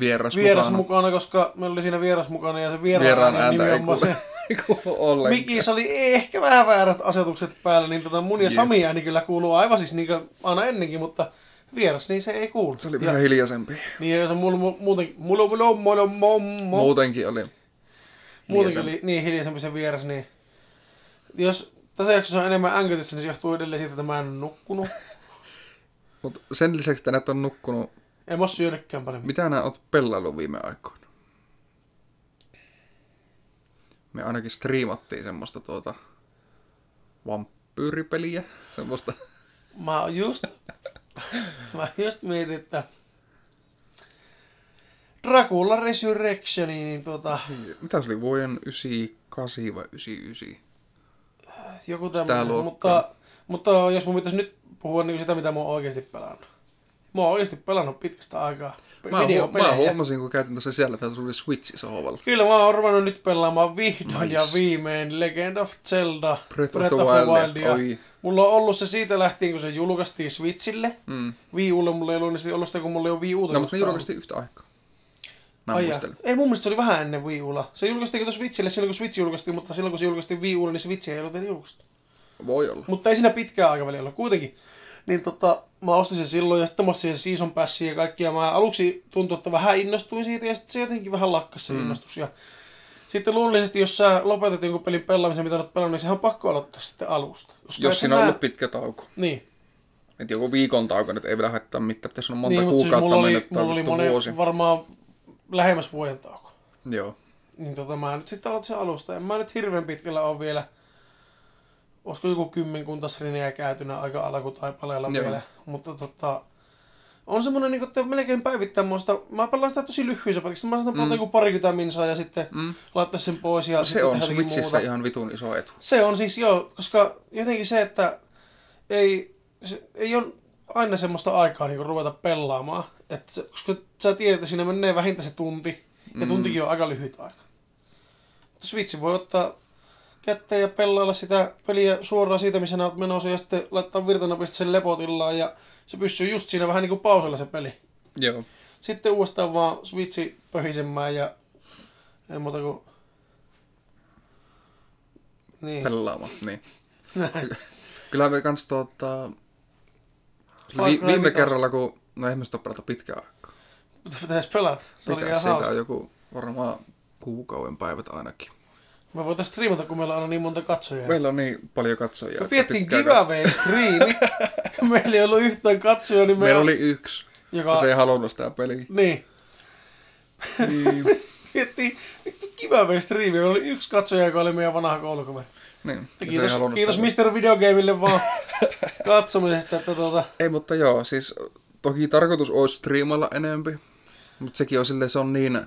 Vieras, vieras mukana. mukana, koska meillä oli siinä vieras mukana ja se vieraan, Vieraan ääntä nimenomaan kuule. se, Ei kuulu ollenkaan. Mikis oli ehkä vähän väärät asetukset päällä, niin tota mun ja Jep. Sami ääni kyllä kuuluu aivan siis niin aina ennenkin, mutta vieras, niin se ei kuulu. Se oli vähän hiljaisempi. Niin ja se mulla mu- muuten, mulla mulla mulla mulla Muutenkin oli. muutenkin oli niin hiljaisempi se vieras, niin jos tässä jaksossa on enemmän änkytystä, niin se johtuu edelleen siitä, että mä en ole nukkunut. Mutta sen lisäksi, että näitä on nukkunut En mä oo syönytkään paljon. Mitä nää oot pellailu viime aikoina? Me ainakin striimattiin semmoista tuota vampyyripeliä, semmoista. Mä just, mä just mietin, että Dracula Resurrection, niin tuota, Mitä se oli, vuoden 98 vai 99? joku tämmöinen, mutta, mutta jos mun pitäisi nyt puhua niin sitä, mitä mä oon oikeasti pelannut. Mä oon oikeasti pelannut pitkästä aikaa Mä, mä huomasin, kun käytin tuossa siellä, että se oli Switchi sohvalla. Kyllä mä oon ruvennut nyt pelaamaan vihdoin Nice. ja viimein Legend of Zelda Breath of the Wildia. Oi. Mulla on ollut se siitä lähtien, kun se julkaistiin Switchille. Mm. Wii Ulle mulla ei ollut, niin sitten ollut sitä, kun mulla ei ole Wii Uta No, mutta koskaan julkaistiin yhtä aikaa. Mä Ai. Ei mun mielestä se oli vähän ennen Wii Ulla. Se julkaistiin tuossa Switchille silloin, kun Switch julkaistiin, mutta silloin kun se julkaistiin Wii Ulle, niin Switch ei ollut vielä julkaistu. Voi olla. Mutta ei siinä pitkää aikaväliä ollut kuitenkin. Niin tota, mä ostin sen silloin ja sitten mä ostin sen Season Passin ja kaikkia. Mä aluksi tuntui, että vähän innostuin siitä ja sitten se jotenkin vähän lakkas se Mm. innostus. Ja sitten luonnollisesti, jos sä lopetat jonkun pelin pelaamisen, mitä olet pelannut, niin sehän on pakko aloittaa sitten alusta. Koska Jos siinä on mä- ollut pitkä tauko. Niin, Et joku viikon tauko nyt ei vielä haittaa mitään. Pitäisi olla monta niin siis kuukautta mulla oli, mennyt mulla oli monen, vuosi. varmaan lähemmäs vuoden tauko. Joo. Niin tota, mä nyt sitten aloitin sen alusta. En mä nyt hirveän pitkällä ole vielä, olisiko joku kymmenkunta srineä käytynä aika alkutaipaleella Joo. vielä. Mutta tota, on semmonen niinku, että melkein päivittäin muista, mä pelaan sitä tosi lyhyisä pätkissä. Mä saatan pelata Mm. joku parikymmentä minsaa ja sitten Mm. laittaa sen pois ja Se sitten on Switchissä ihan vitun iso etu. Se on siis joo, koska jotenkin se, että ei, se, ei ole aina semmoista aikaa niin ruveta pelaamaan. Että se, koska sä tiedät, että siinä menee vähintään se tunti. Ja Mm. tuntikin on aika lyhyt aika. Mutta Switch voi ottaa kätteen ja pelailla sitä peliä suoraan siitä, missä oot menossa, ja sitten laittaa virtanapista sen lepotillaan, ja se pysyy just siinä vähän niin kuin pausella se peli. Joo. Sitten uudestaan vaan Switchi pöhisemään, ja ei muuta kuin... Niin. Pelaamaan, niin. Kyllä me kans tuota... Vi- viime kerralla, kun... No eihän me sitä pelata pitkään aikaa. Mutta pitäisi pelata. Se oli Pitäis, ihan siitä hauska. on joku varmaan kuukauden päivät ainakin. Me voitais striimata, kun meillä on niin monta katsojaa. Meillä on niin paljon katsojia. Me tykkää giveaway-striimi. meillä ei ollut yhtään katsoja, niin kat- Meillä me oli yksi. joka... Ja se ei halunnut sitä peliä. Niin. Niin. Miettii, vittu giveaway-striimi. Meillä oli yksi katsoja, joka oli meidän vanha koulukaveri. niin. Kiitos, kiitos. Mr. Videogameille vaan katsomisesta, että tuota... Ei, mutta joo, siis toki tarkoitus olisi striimalla enempi, mutta sekin on silleen, se on niin,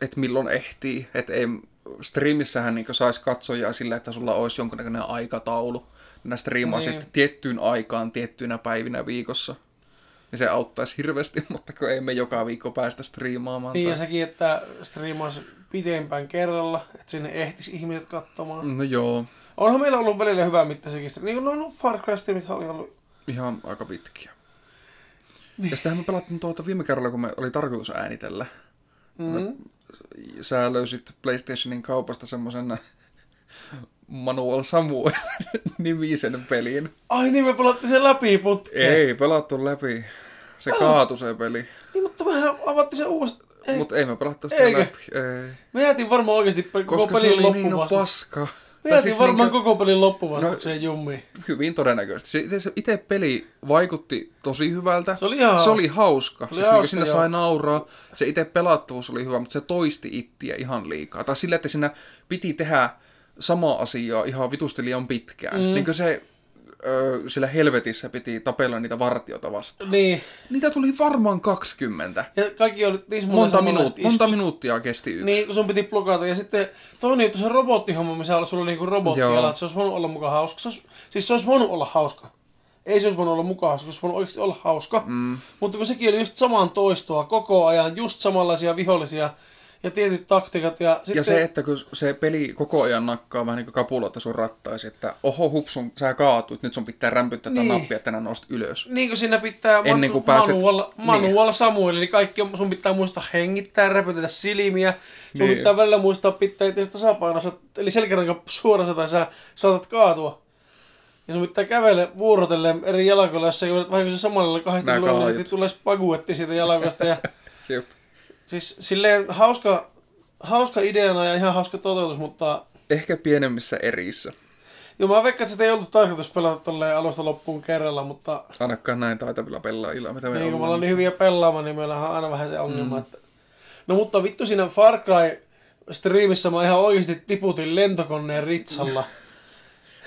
että milloin ehtii, että ei, striimissähän niin saisi katsojaa sillä, että sulla olisi jonkunnäköinen aikataulu. Nämä striimaa Niin. sitten tiettyyn aikaan, tiettyinä päivinä viikossa. Niin se auttaisi hirveästi, mutta kun ei me joka viikko päästä striimaamaan. Niin ja tai- sekin, että striimaisi pitempään kerralla, että sinne ehtis ihmiset katsomaan. No joo, Onhan meillä ollut välillä hyvä mittaisikin striimi. Niin kuin no, Far Cry Streamit oli ollut... ihan aika pitkiä. Niin. Ja sitähän me pelattiin tuota viime kerralla, kun me oli tarkoitus äänitellä. Mm. Sä löysit PlayStationin kaupasta semmoisen Manuel Samuel nimisen pelin. Ai niin, me pelattiin sen läpi putkeen. Ei, pelattu läpi. Se kaatui se peli. Niin, mutta vähän avattiin sen uudestaan. Mutta ei me pelattu sitä Eikö? läpi. Ei. Me jäätiin varmaan oikeasti koko Koska se pelin oli niin loppuvasta. paska. Jäätiin siis varmaan niinkö- koko pelin loppuvastukseen jummiin. Hyvin todennäköisesti. Se itse, itse peli vaikutti tosi hyvältä. Se oli ihan se oli hauska. oli siis hauska, hauska, siinä joo. sai nauraa. Se itse pelattavuus oli hyvä, mutta se toisti ittiä ihan liikaa. Tai sillä, että siinä piti tehdä samaa asiaa ihan vitusti liian pitkään. Mm. Niin se ö, sillä helvetissä piti tapella niitä vartioita vastaan. Niin. Niitä tuli varmaan 20. Ja kaikki oli niin Monta, minuut, monta minuuttia kesti yksi. Niin, kun sun piti blokata. Ja sitten toinen juttu, se robottihomma, missä oli, sulla niinku robottialat, se olisi voinut olla mukaan hauska. Se olisi, siis se olisi voinut olla hauska. Ei se olisi voinut olla mukaan hauska, se olisi voinut oikeasti olla hauska. Mm. Mutta kun sekin oli just saman toistoa koko ajan, just samanlaisia vihollisia ja tietyt taktiikat. Ja, sitten, Ja se, että kun se peli koko ajan nakkaa vähän niin kuin kapuloita sun rattaisi, että oho hupsun, sä kaatuit, nyt sun pitää rämpyttää niin. Niin. nappia, että nää nostat ylös. Niin kuin siinä pitää Ennen kuin pääset- manual, niin. manual Samuel, eli kaikki on, sun pitää muistaa hengittää, räpytellä silmiä. Sun Niin. pitää välillä muistaa pitää itse tasapainossa, eli selkäranka suorassa tai sä saatat kaatua. Ja sun pitää kävellä vuorotellen eri jalkoilla, jos sä joudut vähän se samalla kahdesta niin tulee spaguetti siitä jalkasta. Ja, Jep. Siis silleen hauska, hauska ideana ja ihan hauska toteutus, mutta Ehkä pienemmissä erissä. Joo, mä veikkaan, että ei ollut tarkoitus pelata tolleen alusta loppuun kerralla, mutta Ainakaan näin taitavilla pelaajilla, mitä me niin kun me ollaan. niin hyviä pelaamaan, niin meillä on aina vähän se ongelma, mm. että... No mutta vittu siinä Far Cry striimissä mä ihan oikeasti tiputin lentokoneen ritsalla.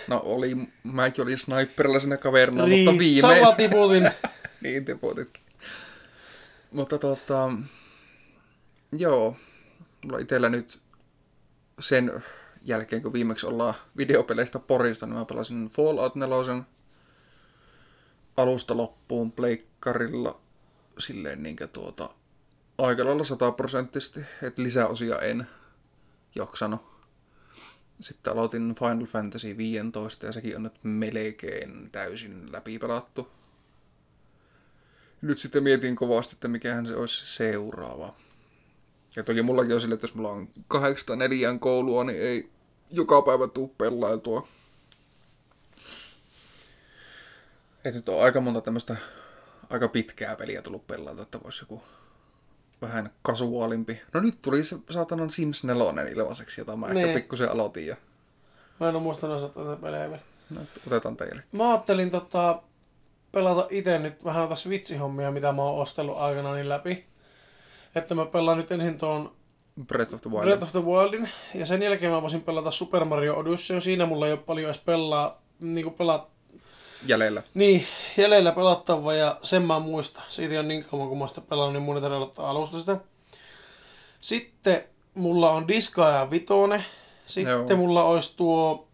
No oli, mäkin olin sniperilla siinä kaverina, mutta Ritsalla viimein... tiputin. niin tiputitkin. Mutta tota, joo, mulla itsellä nyt sen jälkeen, kun viimeksi ollaan videopeleistä porista, niin mä pelasin Fallout 4 alusta loppuun pleikkarilla silleen niinkö tuota aika lailla sataprosenttisesti, että lisäosia en jaksanut. Sitten aloitin Final Fantasy 15 ja sekin on nyt melkein täysin läpi pelattu. Nyt sitten mietin kovasti, että mikähän se olisi seuraava. Ja toki mullakin on sille, että jos mulla on kahdeksasta neljään koulua, niin ei joka päivä tuu pelailtua. Et nyt on aika monta tämmöistä aika pitkää peliä tullut pelailtua, että voisi joku vähän kasuaalimpi. No nyt tuli se saatanan Sims 4 ilmaiseksi, jota mä Niin. ehkä pikkusen aloitin ja Mä en oo muistanut osata tätä pelejä vielä. no, otetaan teille. Mä ajattelin tota, pelata itse nyt vähän noita Switch-hommia, mitä mä oon ostellut aikana niin läpi. Että mä pelaan nyt ensin tuon Breath of the Wild. Breath of the Wildin, ja sen jälkeen mä voisin pelata Super Mario Odyssey. Siinä mulla ei ole paljon edes pelaa, niinku pelaa, jäljellä. niin, jäljellä pelattavaa, ja sen mä muistan. Siitä on niin kauan, kun mä sitä pelannut, niin mun ei tarvitse ottaa alusta sitä. Sitten mulla on Disgaea Vitone. Sitten Joo. mulla olisi tuo...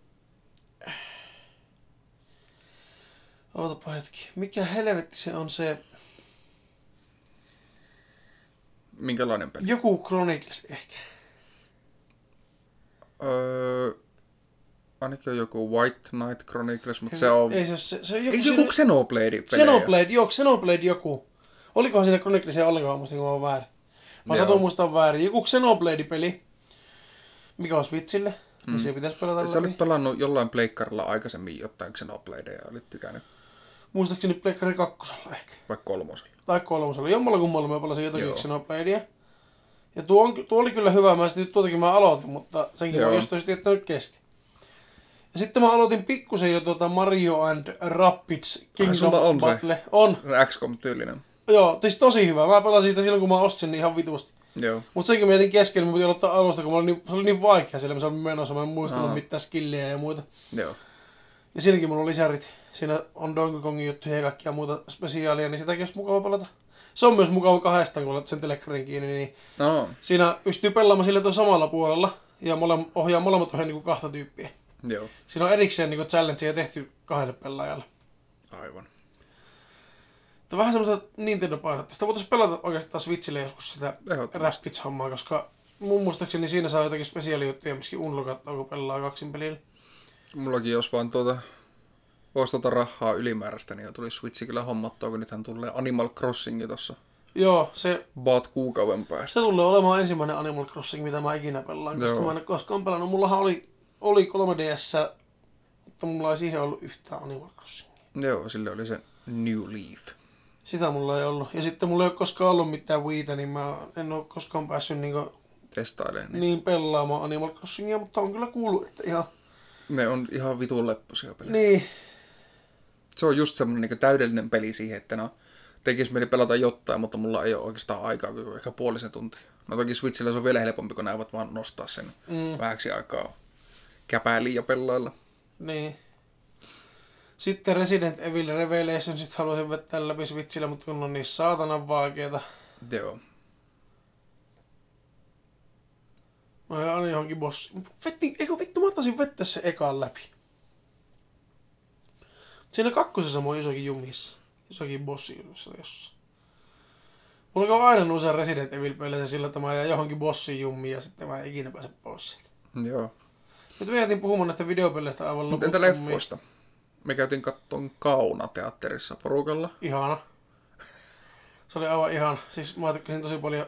Ootapa hetki. Mikä helvetti se on se... Minkälainen peli? Joku Chronicles ehkä. Öö, ainakin on joku White Knight Chronicles, mutta se on... Ei se, se, se on joku... Eikö se joku Xenoblade? Xenoblade, joo, Xenoblade joku. Olikohan siinä Chroniclesia ollenkaan, musta niin on väärin. Mä Joo. satun muistaa väärin. Joku Xenoblade-peli, mikä on Switchille, mm. niin se pitäisi pelata Sä olit pelannut jollain pleikkarilla aikaisemmin jotain Xenobladeja ja olit tykännyt Muistaakseni Pleikkari kakkosella ehkä. vaikka kolmosella. Tai kolmosella. Jommalla kummalla mä pelasin jotakin Joo. Xenobladea. Ja tuo, on, tuo oli kyllä hyvä. Mä sitten tuotakin mä aloitin, mutta senkin Joo. mä jostain sitten, kesti. Ja sitten mä aloitin pikkusen jo tuota Mario and Rabbids Kingdom sulla on se? Battle. On. XCOM-tyylinen. Joo, siis tosi hyvä. Mä pelasin sitä silloin, kun mä ostin sen niin ihan vitusti. Joo. Mutta senkin mietin keskellä, mä piti aloittaa alusta, kun mä olin niin, se oli niin vaikea siellä, missä olin menossa. Mä en muistanut mitään skillejä ja muita. Joo. Ja siinäkin mulla on lisärit. Siinä on Donkey Kongin juttuja ja kaikkia muuta spesiaalia, niin sitäkin olisi mukava pelata. Se on myös mukava kahdestaan, kun olet sen telekkarin kiinni, niin No, siinä pystyy pelaamaan sillä tuolla samalla puolella. Ja mole, ohjaa molemmat ohjaa niin kahta tyyppiä. joo. Siinä on erikseen niin challengeja tehty kahdelle pelaajalle. Aivan. Tämä on vähän semmoista Nintendo-painetta. Sitä voitaisiin pelata oikeastaan Switchille joskus sitä. Raptits-hommaa, koska mun muistaakseni siinä saa jotakin spesiaalijuttuja, myöskin unlockattua, kun pelaa kaksin pelillä. Mullakin jos vaan tuota, voisi tuota rahaa ylimääräistä, niin tuli Switchi kyllä hommattua, kun nythän tulee Animal Crossing tuossa Joo, se, baat kuukauden päästä. se tulee olemaan ensimmäinen Animal Crossing, mitä mä ikinä pelaan, koska Joo. mä en ole koskaan pelannut. Mullahan oli, oli 3DS, mutta mulla ei siihen ollut yhtään Animal Crossing. Joo, sille oli se New Leaf. Sitä mulla ei ollut. Ja sitten mulla ei ole koskaan ollut mitään Wiitä, niin mä en ole koskaan päässyt niin, Testailemaan. Niin. niin pelaamaan Animal Crossingia, mutta on kyllä kuullut, että ihan... Ne on ihan vitun lepposia pelejä. Niin, Se on just semmoinen niin täydellinen peli siihen, että no, tekisi mieli pelata jotain, mutta mulla ei ole oikeastaan aikaa kuin ehkä puolisen tuntia. No toki Switchillä se on vielä helpompi, kun nää voit vaan nostaa sen Mm. vähäksi aikaa käpääliin ja pelailla. Niin. Sitten Resident Evil Revelation sit haluaisin vettää läpi Switchillä, mutta kun on niin saatanan vaikeeta. Joo. Mä aina johonkin bossi. Vetti, eikö vittu, mä ottaisin vettä se ekaan läpi. Siinä kakkosessa mä oon jossakin jumissa. Jossakin bossi jossa. Mulla on aina noissa Resident Evil peleissä sillä, että mä jään johonkin bossiin jummiin ja sitten mä en ikinä pääse pois sieltä. Joo. Nyt me jätin puhumaan näistä videopeleistä aivan Mutta entä loputtomiin. leffoista? Me käytiin kattoon Kauna-teatterissa porukalla. ihana. Se oli aivan ihana. Siis mä tykkäsin tosi paljon.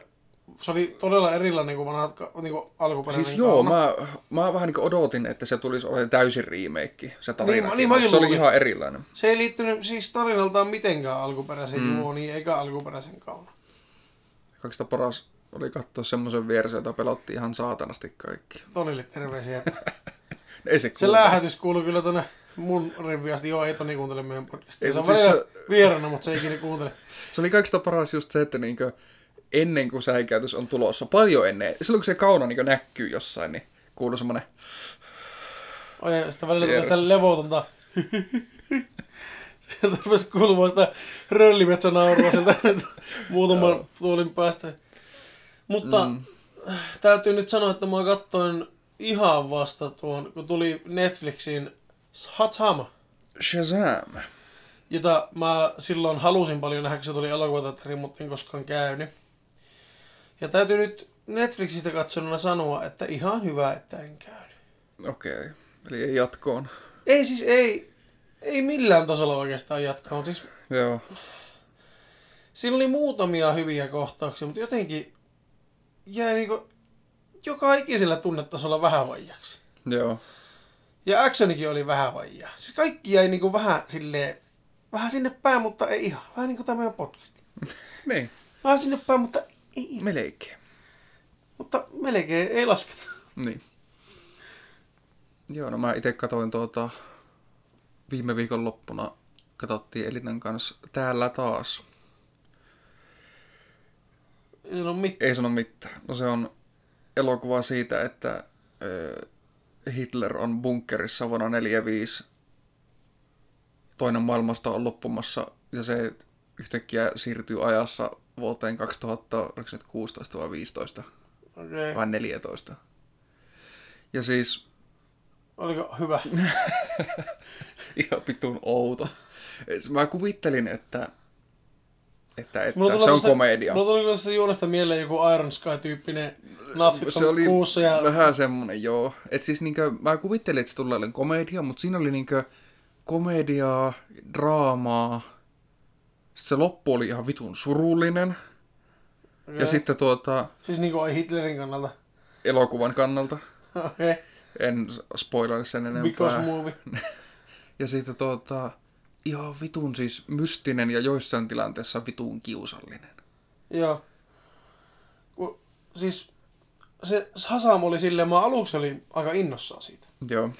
Se oli todella erilainen kuin vanhat, niin kuin alkuperäinen Siis joo, mä, mä vähän niin odotin, että se tulisi olemaan täysin remake, se tarina. Niin, niin mäkin se oli ihan erilainen. Se ei liittynyt siis tarinaltaan mitenkään alkuperäiseen Mm. juoniin eikä alkuperäisen kauna. Kaikista paras oli katsoa semmoisen vieressä, jota pelotti ihan saatanasti kaikki. Tonille terveisiä. Ei se, Se lähetys kuuluu kyllä tonne mun riviin asti. Joo, ei Toni kuuntele meidän podcastia. Ei, Se on siis välillä se- vierana, mutta se ei ikinä kuuntele. Se oli kaikista paras just se, että niinkö ennen kuin säikäytys on tulossa, paljon ennen, silloin kun se kauna niinkö näkyy jossain, niin kuuluu semmonen, Oi, ja sitten välillä tulee sitä levotonta. Sieltä rupesi kuulumaan sitä röllimetsanaurua sieltä muutaman tuolin päästä. Mutta Mm. täytyy nyt sanoa, että mä katsoin ihan vasta tuon, kun tuli Netflixiin Hatsama, Shazam. jota mä silloin halusin paljon nähdä, kun se tuli elokuvateatteriin, mutta en koskaan käynyt. Ja täytyy nyt Netflixistä katsonuna sanoa, että ihan hyvä, että en käynyt. Okei, okay. eli ei jatkoon. Ei siis, ei, ei millään tasolla oikeastaan mutta siis Joo, Siinä oli muutamia hyviä kohtauksia, mutta jotenkin jäi niinku joka ikisellä tunnetasolla vähän vaijaksi. joo. Ja actionikin oli vähän vaijaa. Siis kaikki jäi niinku vähän silleen, vähän sinne päin, mutta ei ihan. Vähän niin kuin tämä meidän podcasti. Niin, Vähän sinne päin, mutta ei melkein. Mutta melkein ei lasketa. Niin. Joo, no mä itse katoin tuota, viime viikon loppuna katsottiin Elinan kanssa Täällä taas. Ei ole mitään. Ei sano mitään. No se on elokuva siitä, että Hitler on bunkkerissa vuonna 45. Toinen maailmasta on loppumassa ja se yhtäkkiä siirtyy ajassa vuoteen 2016 vai 15 Okei. vai 14. Ja siis Oliko hyvä? ihan vitun outo. Mä kuvittelin, että, että, että Mulla se on tosta- komedia. Mulla tuli tuosta juonesta mieleen joku Iron Sky-tyyppinen natsit se oli kuussa ja... vähän semmonen, joo. Et siis niinkö, mä kuvittelin, että se tulee komedia, mutta siinä oli niinkö komediaa, draamaa. Se loppu oli ihan vitun surullinen. Okei. Ja sitten tuota, Siis niinku ei Hitlerin kannalta. elokuvan kannalta. Okei. En spoilaa sen enempää. Because movie. Ja sitten tuota, ihan vitun siis mystinen ja joissain tilanteissa vitun kiusallinen. Joo. Ku, siis se Hasam oli silleen, mä aluksi olin aika innossaan siitä. Joo.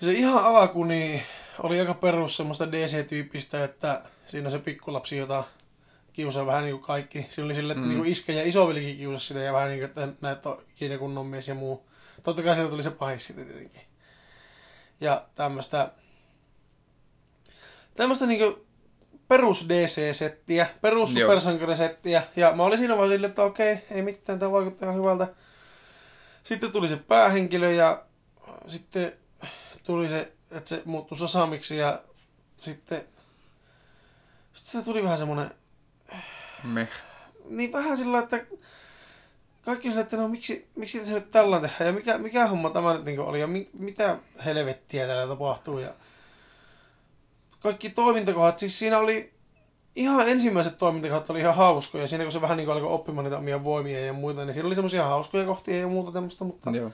Ja se ihan alku niin oli aika perus semmoista DC-tyyppistä, että siinä on se pikkulapsi, jota kiusaa vähän niin kuin kaikki. Siinä oli silleen, että mm. niin kuin iskä ja isovelikin kiusasi sitä ja vähän niin kuin, että näet on kiinni kunnon mies ja muu. Totta kai sieltä tuli se pahis sitten tietenkin. Ja tämmöistä tämmöistä niin kuin perus DC-settiä, perus supersankarisettiä. Ja mä olin siinä vaan silleen, että okei, ei mitään, tämä vaikuttaa ihan hyvältä. Sitten tuli se päähenkilö ja sitten tuli se, että se muuttui Sasamiksi ja sitten, sitten se tuli vähän semmoinen, Me. niin vähän sillä että kaikki sanoi, että no miksi, miksi se nyt tällainen tehdään ja mikä, mikä homma tämä nyt niin oli ja mi, mitä helvettiä täällä tapahtuu ja kaikki toimintakohdat, siis siinä oli ihan ensimmäiset toimintakohdat oli ihan hauskoja, siinä kun se vähän niin alkoi oppimaan niitä omia voimia ja muita, niin siinä oli semmoisia hauskoja kohtia ja muuta tämmöistä, mutta Joo.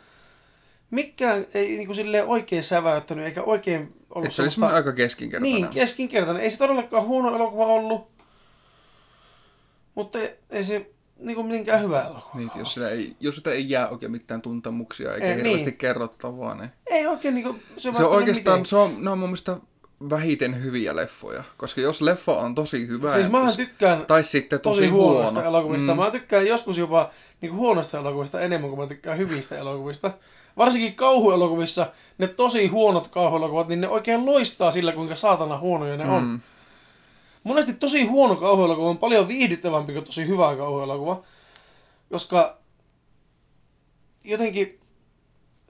Mikään ei niin kuin silleen oikein säväyttänyt eikä oikein ollut Et se oli semmoinen aika keskinkertainen. niin, keskinkertainen. Ei se todellakaan huono elokuva ollut, mutta ei, ei se niin kuin mitenkään hyvä elokuva. Niin, jos, sitä ei, jos sitä ei jää oikein mitään tuntemuksia eikä Ei, hirveästi niin. kerrottavaa, niin Ei oikein niin kuin, se on oikeastaan, se on, ne on mun mielestä vähiten hyviä leffoja. Koska jos leffa on tosi hyvä, Siis mähän tykkään tai sitten tosi, tosi huonoista huono. elokuvista. Mm. Mä tykkään joskus jopa niin kuin huonoista elokuvista enemmän kuin mä tykkään hyvistä elokuvista. Varsinkin kauhuelokuvissa, ne tosi huonot kauhuelokuvat, niin ne oikein loistaa sillä, kuinka saatana huonoja ne on. Mm. Monesti tosi huono kauhuelokuva on paljon viihdyttävämpi kuin tosi hyvä kauhuelokuva, koska jotenkin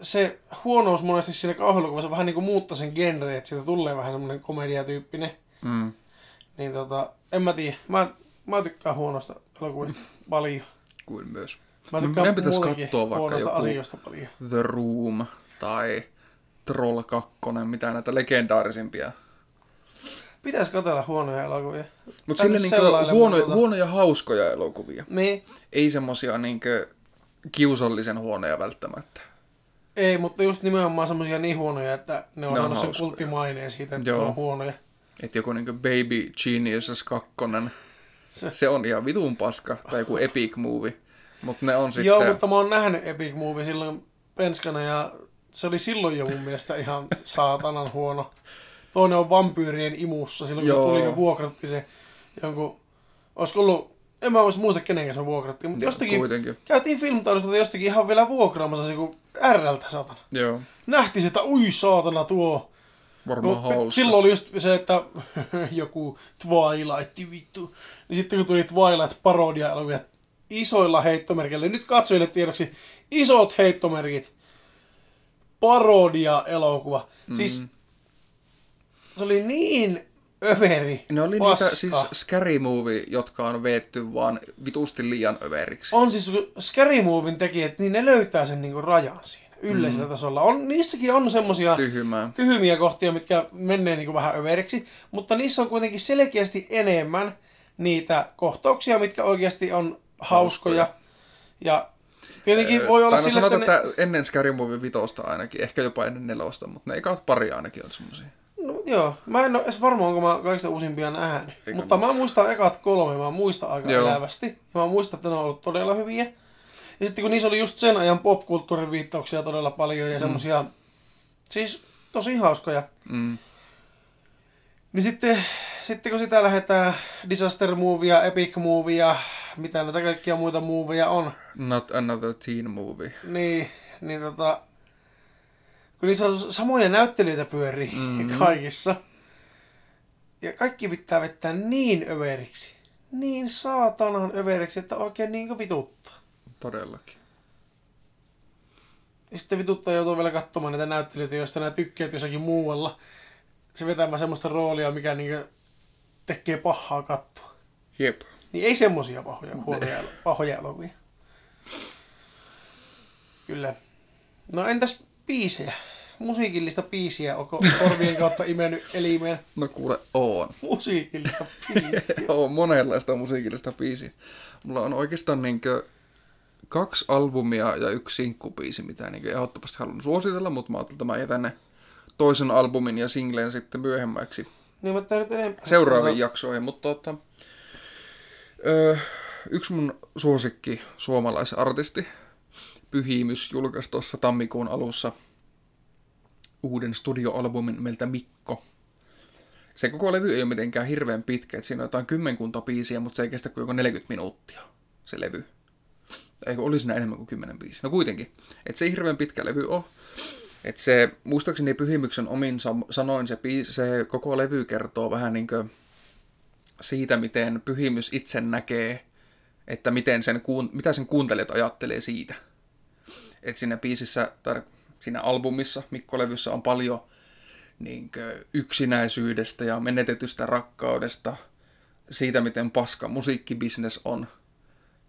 se huonous monesti siinä kauhuelokuvassa vähän niin kuin muuttaa sen genre, että siitä tulee vähän semmoinen komediatyyppinen. Mm. Niin tota, en mä tiedä. Mä, mä tykkään huonosta elokuvista paljon. Kuin myös. Mä No, meidän pitäisi katsoa vaikka joku- asioista paljon. The Room tai Troll 2, mitä näitä legendaarisimpia. Pitäisi katsella huonoja elokuvia. Mutta sille niinku huono, tota- huonoja hauskoja elokuvia. Niin. Ei semmosia niinku kiusallisen huonoja välttämättä. Ei, mutta just nimenomaan semmosia niin huonoja, että ne on Ne on saanut sen hauskoja. kulttimaineen siitä, että Joo. on huonoja. Että joku niinku Baby Geniuses 2, Se- se on ihan vitun paska. Tai joku Epic Movie. Mutta ne on sitten... Joo, mutta mä oon nähnyt Epic Movie silloin penskana ja se oli silloin jo mun mielestä ihan saatanan huono. Toinen on vampyyrien imussa, silloin kun Joo. se tuli, me vuokratti se jonkun, olisiko ollut, en mä muista muista kenen kanssa me vuokrattiin, mutta jostakin, Kuitenkin. käytiin filmtaudesta jostakin ihan vielä vuokraamassa se kuin RLtä saatana. Joo. Nähtiin se, että ui saatana tuo. Varmaan No, hauska. silloin oli just se, että joku Twilight vittu. Niin sitten kun tuli Twilight parodia elokuvia isoilla heittomerkeillä, nyt katsojille tiedoksi isot heittomerkit. Parodia elokuva. Mm. Siis se oli niin överi. Ne oli paska. niitä siis scary movie, jotka on veetty vaan vitusti liian överiksi. On siis, Scary Movin tekijät, niin ne löytää sen niinku rajan siinä yleisellä mm. tasolla. On, niissäkin on semmosia Tyhmää. tyhmiä kohtia, mitkä menee niin kuin vähän överiksi, mutta niissä on kuitenkin selkeästi enemmän niitä kohtauksia, mitkä oikeasti on hauskoja. Ja tietenkin Öö, voi olla no sillä, että sanotaan, ne... että ennen Scary Movie vitosta ainakin, ehkä jopa ennen nelosta, mutta ne ekat pari ainakin on semmosia. No, joo, mä en ole edes varma, onko mä kaikista uusimpia nähnyt. Eikä mutta mä muistan ekat kolme, mä muistan aika Joo. elävästi. Ja mä muistan, että ne on ollut todella hyviä. Ja sitten kun niissä oli just sen ajan popkulttuurin viittauksia todella paljon ja semmosia, siis tosi hauskoja. Mm. Niin sitten, sitten kun sitä lähdetään Disaster Movia, Epic Movia, mitä näitä kaikkia muita movia on, Not another teen movie. niin, niin tota, kun niissä on samoja näyttelijöitä pyörii mm. kaikissa. Ja kaikki pitää vettää niin överiksi. Niin saatanan överiksi, että oikein niin vituttaa. Todellakin. Ja sitten vituttaa joutuu vielä katsomaan näitä näyttelijöitä, joista nämä tykkäät jossakin muualla. Se vetämään semmoista roolia, mikä niin tekee pahaa katsoa. Jep. Niin ei semmosia pahoja, huonoja, pahoja elokuvia. Kyllä. No entäs biisejä? Musiikillista biisiä, onko korvien kautta imennyt elimeen? No kuule, on. Musiikillista biisiä. on monenlaista musiikillista biisiä. Mulla on oikeastaan niinkö kaksi albumia ja yksi sinkkubiisi, mitä niinkö ehdottomasti haluan suositella, mutta mä ajattelin, että mä jätän ne toisen albumin ja singlen sitten myöhemmäksi Niin tää nyt enempää. seuraaviin jaksoihin, mutta tota, öö, yksi mun suosikki suomalaisartisti, Pyhimys, julkaisi tuossa tammikuun alussa uuden studioalbumin meiltä Mikko. Se koko levy ei ole mitenkään hirveän pitkä, että siinä on jotain kymmenkunta biisiä, mutta se ei kestä kuin joku 40 minuuttia, se levy. Eikö olisi siinä enemmän kuin 10 biisiä? No kuitenkin. Että se ei hirveän pitkä levy ole. Että se, muistaakseni Pyhimyksen omin sanoin, se, biisi, se koko levy kertoo vähän niin kuin siitä, miten Pyhimys itse näkee, että miten sen, mitä sen kuuntelijat ajattelee siitä. Että siinä biisissä, tai siinä albumissa, Mikko-levyssä on paljon niin yksinäisyydestä ja menetetystä rakkaudesta, siitä, miten paska musiikkibisnes on.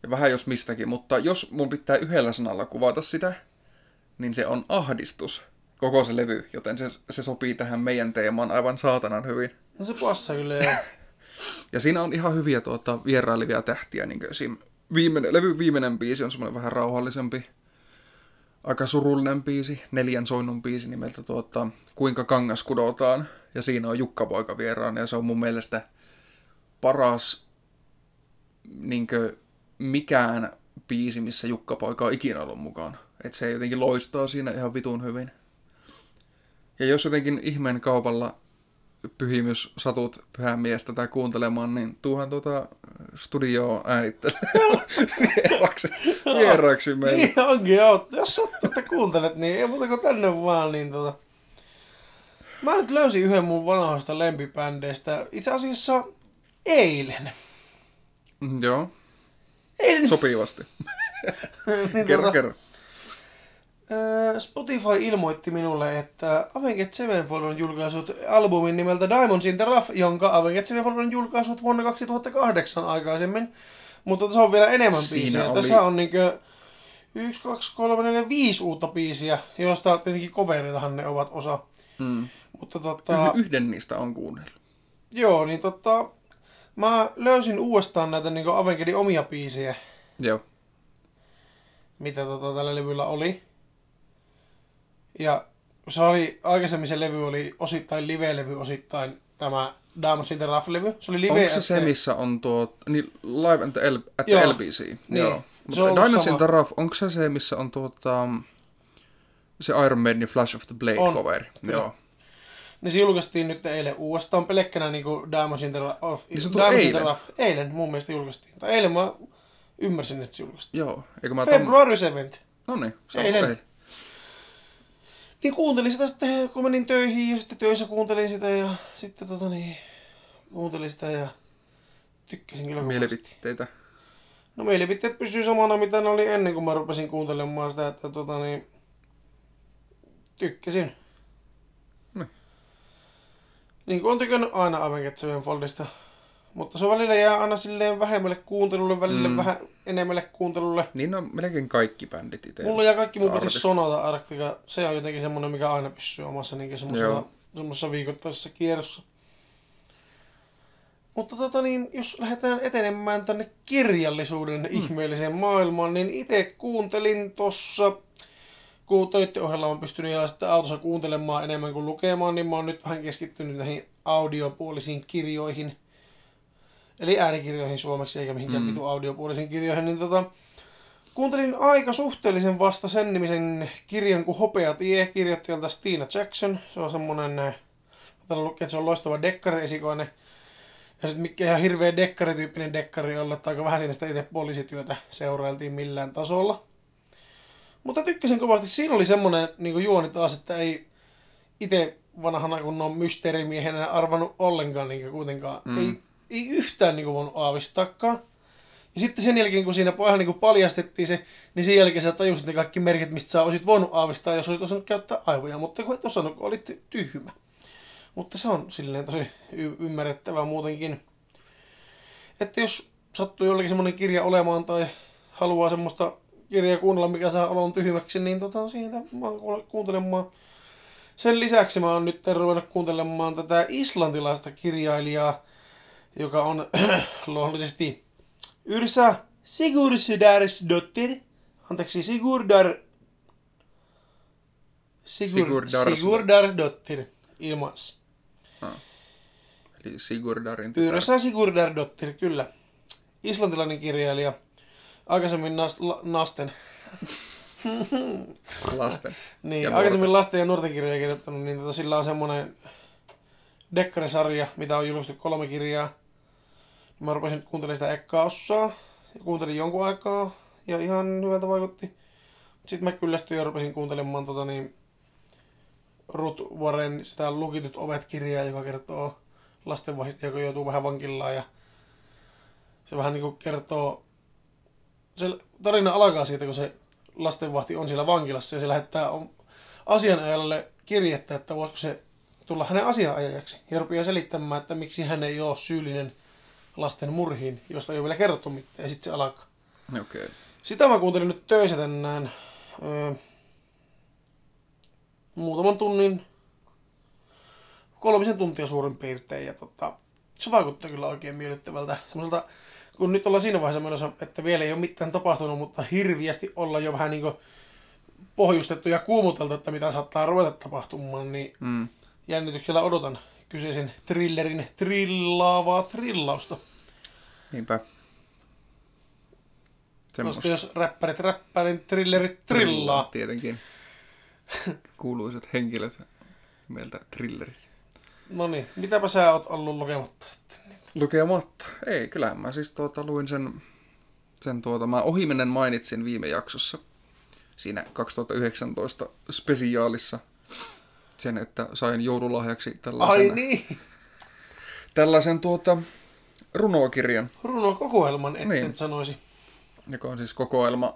Ja vähän jos mistäkin, mutta jos mun pitää yhdellä sanalla kuvata sitä, niin se on ahdistus, koko se levy, joten se, se sopii tähän meidän teemaan aivan saatanan hyvin. No se passaa kyllä. Ja siinä on ihan hyviä tuota, vierailevia tähtiä, niin esim. Viimeinen, levy viimeinen biisi on semmoinen vähän rauhallisempi, aika surullinen biisi, neljän soinnun biisi nimeltä tuota, Kuinka kangas kudotaan. Ja siinä on Jukka Poika vieraana ja se on mun mielestä paras niinkö, mikään biisi, missä Jukka Poika on ikinä ollut mukaan. Että se jotenkin loistaa siinä ihan vitun hyvin. Ja jos jotenkin ihmeen kaupalla pyhimys satut pyhän miestä tai kuuntelemaan, niin tuuhan tuota studioa äänittelemään vieraaksi, vieraaksi meille. Niin onkin joo. Jos sattuu, että kuuntelet, niin ei muuta kuin tänne vaan, niin tota... Mä nyt löysin yhden mun vanhoista lempibändeistä. Itse asiassa eilen. Mm, Joo, Eilen. sopivasti. niin Kerro, kerro. Öö, Spotify ilmoitti minulle, että Avenged Sevenfold on julkaissut albumin nimeltä Diamonds in the Rough, jonka Avenged Sevenfold on julkaissut vuonna 2008 aikaisemmin. Mutta tässä on vielä enemmän Siinä biisejä. oli- Tässä on niinkö 1, 2, 3, 4, 5 uutta biisiä, joista tietenkin coveritahan ne ovat osa. Mm. Mutta tota, yhden niistä on kuunnellut. joo, niin tota, mä löysin uudestaan näitä niin Avengedin omia biisejä, Joo. mitä tota, tällä levyllä oli. Ja se oli, aikaisemmin se levy oli osittain live-levy, osittain tämä Diamonds in the Rough-levy. Se oli live Onko se se, the- missä on tuo, niin Live at the, L, at the Joo. LBC? Niin. Joo. Se Mutta Diamonds sama. in the Rough, onko se se, missä on tuota, Se Iron Maiden Flash of the Blade On, coveri. kyllä. Joo. Niin se julkaistiin nyt eilen uudestaan pelkkänä niinku Diamonds in the Rough. Niin se tuli Diamonds in the eilen? Rough. Eilen mun mielestä julkaistiin. Tai eilen mä ymmärsin, että se julkaistiin. Joo. Eikö mä. February 7. No niin, se on Eilen. eilen. Niin kuuntelin sitä sitten, kun menin töihin ja sitten töissä kuuntelin sitä ja sitten tota niin, kuuntelin sitä ja tykkäsin kyllä. Mielipiteitä. No mielipiteet pysyy samana, mitä ne oli ennen kuin mä rupesin kuuntelemaan sitä, että tota niin, tykkäsin. Niin. Niin kuin on tykännyt aina Avenged Sevenfoldista. Mutta se välillä jää aina silleen vähemmälle kuuntelulle, välillä Mm. vähän enemmälle kuuntelulle. Niin on melkein kaikki bändit itse. Mulla jää kaikki muun paitsi. Sonata Arctica. Se on jotenkin semmonen, mikä aina pysyy omassa niin semmoisessa, viikoittaisessa kierrossa. Mutta tota niin, jos lähdetään etenemään tänne kirjallisuuden mm. ihmeelliseen maailmaan, niin itse kuuntelin tossa, kun töitten ohella on pystynyt ja sitten autossa kuuntelemaan enemmän kuin lukemaan, niin mä oon nyt vähän keskittynyt näihin audiopuolisiin kirjoihin. Eli äänikirjoihin suomeksi, eikä mihinkään Mm. vitu audiopuolisiin kirjoihin, niin tota, Kuuntelin aika suhteellisen vasta sen nimisen kirjan kuin Hopea tie kirjoittajalta Stina Jackson. Se on semmonen, eh, täällä lukee, että se on loistava dekkari-esikoinen. Ja sitten mikä ihan hirveä dekkarityyppinen dekkari olla, että aika vähän siinä sitä itse poliisityötä seurailtiin millään tasolla. Mutta tykkäsin kovasti. Siinä oli semmonen niin juoni taas, että ei itse vanhana kunnon mysteerimiehenä arvannut ollenkaan niin kuitenkaan. Mm. Ei, ei yhtään niin voinut aavistaakaan. Ja sitten sen jälkeen, kun siinä vähän niin kuin paljastettiin se, niin sen jälkeen sä tajusit ne kaikki merkit, mistä sä olisit voinut aavistaa, jos olisit osannut käyttää aivoja, mutta kun et osannut, kun olit tyhmä. Mutta se on silleen tosi y- ymmärrettävää muutenkin. Että jos sattuu jollekin semmoinen kirja olemaan tai haluaa semmoista kirjaa kuunnella, mikä saa olon tyhmäksi, niin tota, sieltä mä oon kuuntelemaan. Sen lisäksi mä oon nyt ruvennut kuuntelemaan tätä islantilaista kirjailijaa, joka on luonnollisesti Yrsa Sigurdsdottir. Anteeksi, Sigurdar... Sigur... Sigurdardottir. Ilmais. Eli Sigurdarin tytär. Yrsa Sigurdardottir, kyllä. Islantilainen kirjailija. Aikaisemmin nas, la, nasten. lasten. Niin, Ja aikaisemmin lasten ja nuorten kirjoja kirjoittanut, niin tota, sillä on semmoinen dekkarisarja, mitä on julkaistu kolme kirjaa. Mä rupesin kuuntelemaan sitä ekkaa osaa. Ja kuuntelin jonkun aikaa ja ihan hyvältä vaikutti. Sitten mä kyllästyin ja rupesin kuuntelemaan tota niin, Ruth Warren sitä Lukitut ovet-kirjaa, joka kertoo lastenvahista, joka joutuu vähän vankilaan. Ja se vähän niinku kertoo... Se tarina alkaa siitä, kun se lastenvahti on siellä vankilassa ja se lähettää asianajajalle kirjettä, että voisiko se tulla hänen asianajajaksi. Ja rupeaa selittämään, että miksi hän ei ole syyllinen lasten murhiin, josta ei ole vielä kerrottu mitään. Ja sitten se alkaa. Okei. Okay. Sitä mä kuuntelin nyt töissä tänään. Öö, muutaman tunnin, kolmisen tuntia suurin piirtein. Ja tota, se vaikuttaa kyllä oikein miellyttävältä. Semmoiselta, kun nyt ollaan siinä vaiheessa menossa, että vielä ei ole mitään tapahtunut, mutta hirviästi olla jo vähän niin kuin pohjustettu ja kuumuteltu, että mitä saattaa ruveta tapahtumaan, niin Mm. jännityksellä odotan kyseisen thrillerin trillaavaa trillausta. Niinpä. Koska Semmosta. jos räppärit räppää, niin trillerit trillaa. Tietenkin. Kuuluisat henkilöt meiltä thrillerit. No niin, mitäpä sä oot ollut lukematta sitten? Lukematta. Ei, kyllähän mä siis tuota, luin sen, sen tuota, mä ohimennen mainitsin viime jaksossa. Siinä 2019 spesiaalissa. Sen, että sain joululahjaksi tällaisen, Ai niin, tällaisen tuota, runokirjan, runokokoelman, et, Niin. et sanoisi. joka on siis kokoelma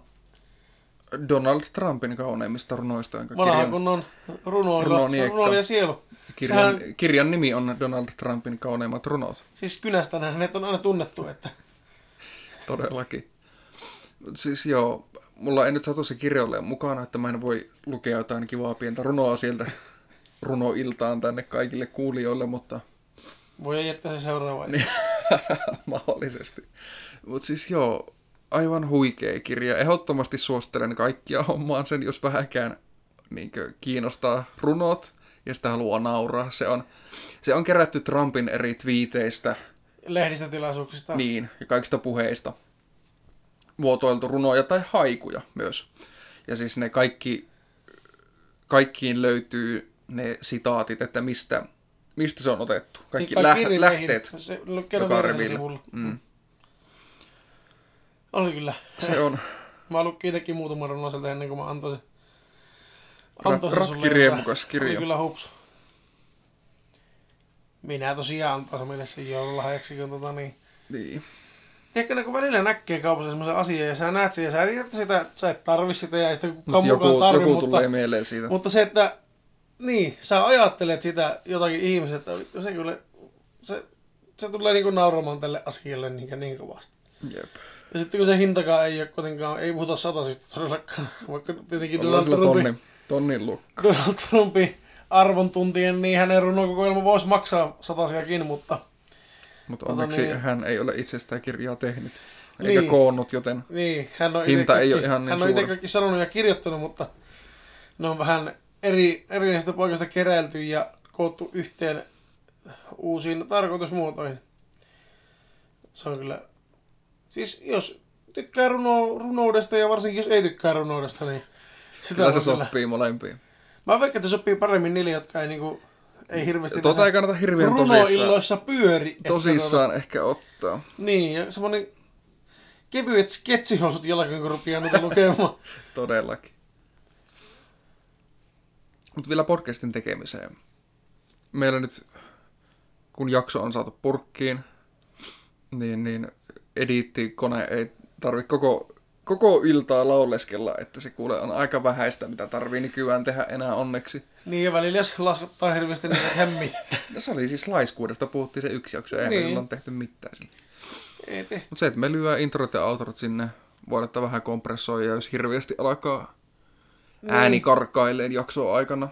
Donald Trumpin kauneimmista runoista, jonka Vanha kirjan, kunnon runoilla, Runoniekka. runoilija sielu. kirjan, sehän- kirjan nimi on Donald Trumpin kauneimmat runot. Siis kynästä hänet on aina tunnettu, että Todellakin. Siis joo, mulla ei nyt satu se olemaan mukana, että mä en voi lukea jotain kivaa pientä runoa sieltä runoiltaan tänne kaikille kuulijoille, mutta voi jättää se seuraava. Niin. mahdollisesti. Mutta siis joo, aivan huikea kirja. Ehdottomasti suosittelen kaikkia hommaan sen, jos vähäkään niinkö, kiinnostaa runot ja sitä haluaa nauraa. Se on, se on kerätty Trumpin eri twiiteistä, Lehdistötilaisuuksista. niin, ja kaikista puheista. Muotoiltu runoja tai haikuja myös. Ja siis ne kaikki kaikkiin löytyy ne sitaatit, että mistä, mistä se on otettu. Kaikki, Niin, lä- riveihin. lähteet Se sivulla. Mm. Oli kyllä. Se on Mä lukkin itsekin muutaman runon sieltä ennen kuin mä antoin se. Antoin se sulle, että kirja. Oli kyllä hups. Minä tosiaan antaisin meille sen joululahjaksi, kun tota niin. niin. Tiedätkö, kun välillä näkee kaupassa semmoisen asian ja sä näet sen ja sä tiedät, että sitä, sä et tarvi sitä ja ei sitä kukaan mukaan tarvi, joku mutta, tulee mieleen siitä. mutta se, että niin, sä ajattelet sitä jotakin ihmiset, että vittu, se kyllä, se, se tulee niinku nauramaan tälle asialle niin, niin kovasti. Jep. Ja sitten kun se hintakaan ei ole kuitenkaan, ei puhuta satasista todellakaan, vaikka tietenkin Ollaan Donald Trumpin, tonnin, tonnin luokka. Donald Trumpin arvon tuntien, niin hänen runokokoelma voisi maksaa satasiakin, mutta Mutta Tota onneksi niin. hän ei ole itse sitä kirjaa tehnyt. Eikä Niin. koonnut, joten niin, hän on Hinta ei ole ihan niin hän on itse kaikki sanonut ja kirjoittanut, mutta ne on vähän eri, erinäisistä paikoista keräilty ja koottu yhteen uusiin tarkoitusmuotoihin. Se on kyllä... Siis jos tykkää runo, runoudesta ja varsinkin jos ei tykkää runoudesta, niin sitä kyllä se kyllä- sopii molempiin. Mä veikkaan, että sopii paremmin niille, jotka ei niinku, ei hirveästi Tota ei kannata hirveän tosissaan, pyöri. että tosissaan ehkä ottaa. Niin, ja semmonen kevyet sketsihousut jalkaan, kun rupeaa noita lukemaan. Todellakin. Mutta vielä podcastin tekemiseen. Meillä nyt, kun jakso on saatu purkkiin, niin, niin ediittikone ei tarvi koko, koko iltaa lauleskella, että se kuule on aika vähäistä, mitä tarvii nykyään tehdä enää onneksi. niin, ja välillä jos laskottaa hirveästi, niin hemmi. Ja se oli siis laiskuudesta, puhuttiin se yksi jakso, eihän niin. Silloin tehty mitään. Ei tehty. Mutta se, että me lyö introt ja outrot sinne, voidaan vähän kompressoida, jos hirveästi alkaa Niin. ääni karkaileen jaksoa aikana.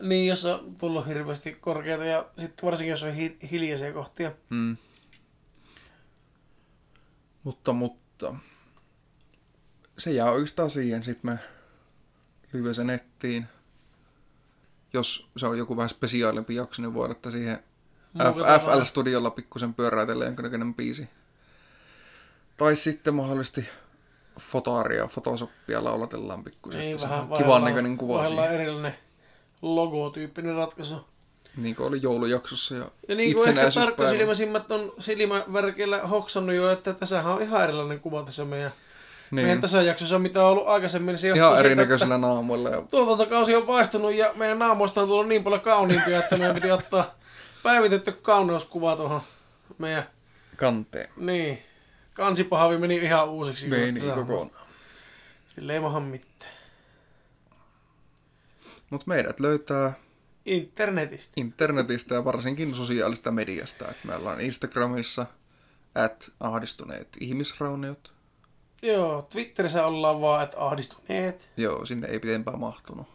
Niin, jos on tullut hirveästi korkeita ja sitten varsinkin jos on hi- hiljaisia kohtia. Mm. Mutta, mutta. Se jää oikeastaan siihen. Sitten me lyö se nettiin. Jos se on joku vähän spesiaalimpi jakso, niin voi ottaa siihen Muokataan F-. FL-studiolla pikkusen pyöräytellä jonkinnäköinen biisi. Tai sitten mahdollisesti fotaaria, fotosoppia laulatellaan pikkusen. Se vähän kivan näköinen kuva vaihdellaan siihen. erillinen logotyyppinen ratkaisu. Niin kuin oli joulujaksossa ja, Ja niin kuin ehkä itsenäisyyspäivä. tarkkasilmäisimmät on silmävärkeillä hoksannut jo, että tässähän on ihan erilainen kuva tässä meidän, niin. meidän tässä jaksossa, mitä on ollut aikaisemmin. Se ihan siitä, erinäköisillä naamoilla. Ja, Tuotantokausi on vaihtunut ja meidän naamoista on tullut niin paljon kauniimpia, että meidän piti ottaa päivitetty kauneuskuva tuohon meidän, kanteen. niin, kansipahavi meni ihan uusiksi. Meni on- kokonaan. Sillä ei maha mitään. Mutta meidät löytää Internetistä. internetistä ja varsinkin sosiaalista mediasta. Et me ollaan Instagramissa at ahdistuneet ihmisrauniot. Joo, Twitterissä ollaan vaan, että ahdistuneet. Joo, sinne ei pitempään mahtunut.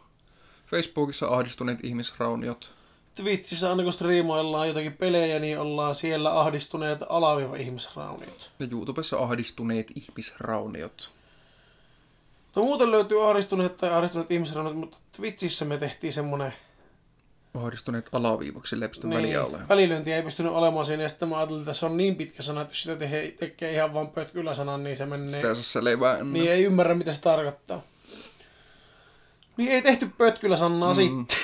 Facebookissa ahdistuneet ihmisrauniot. Twitchissä aina kun striimoillaan jotakin pelejä, niin ollaan siellä ahdistuneet alaviiva ihmisrauniot. Ja YouTubessa ahdistuneet ihmisrauniot. Mutta muuten löytyy ahdistuneet tai ahdistuneet ihmisrauniot, mutta Twitchissä me tehtiin semmonen Ahdistuneet alaviivaksi lepstön niin, väliä ole. välilyönti ei pystynyt olemaan siinä, ja sitten mä ajattelin, että se on niin pitkä sana, että jos sitä tekee, tekee ihan vaan pötkyllä sanan, niin se menee. Sitä ei saa. Niin ei ymmärrä, mitä se tarkoittaa. Niin ei tehty pötkyllä sanaa mm. sitten.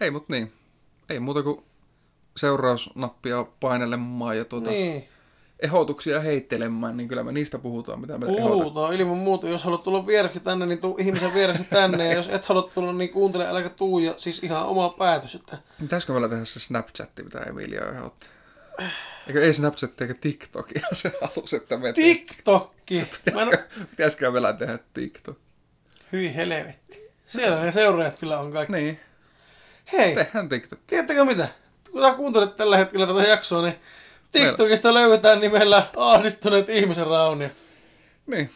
Ei, mut niin. Ei muuta kuin seurausnappia painelemaan ja tuota, niin. Ehdotuksia heittelemään, niin kyllä me niistä puhutaan, mitä me. Puhutaan ilman muuta. Jos haluat tulla vieraksi tänne, niin tuu ihmisen vieraksi tänne. Ja jos et halua tulla, niin kuuntele, äläkä tuu. Ja siis ihan oma päätös. Että... Pitäisikö meillä tehdä se Snapchatti, mitä Emilia ehdotti? Eikö ei Snapchatti eikä TikTokia se halusi, että me. TikTokki. En... Pitäisikö, pitäisikö meillä tehdä TikTok? Hyi helvetti. Siellä ne seuraajat kyllä on kaikki. Niin, Hei, tehdään TikTok. tiedättekö mitä? Kun sä kuuntelet tällä hetkellä tätä jaksoa, niin TikTokista löydetään nimellä ahdistuneet ihmisen rauniot. Niin.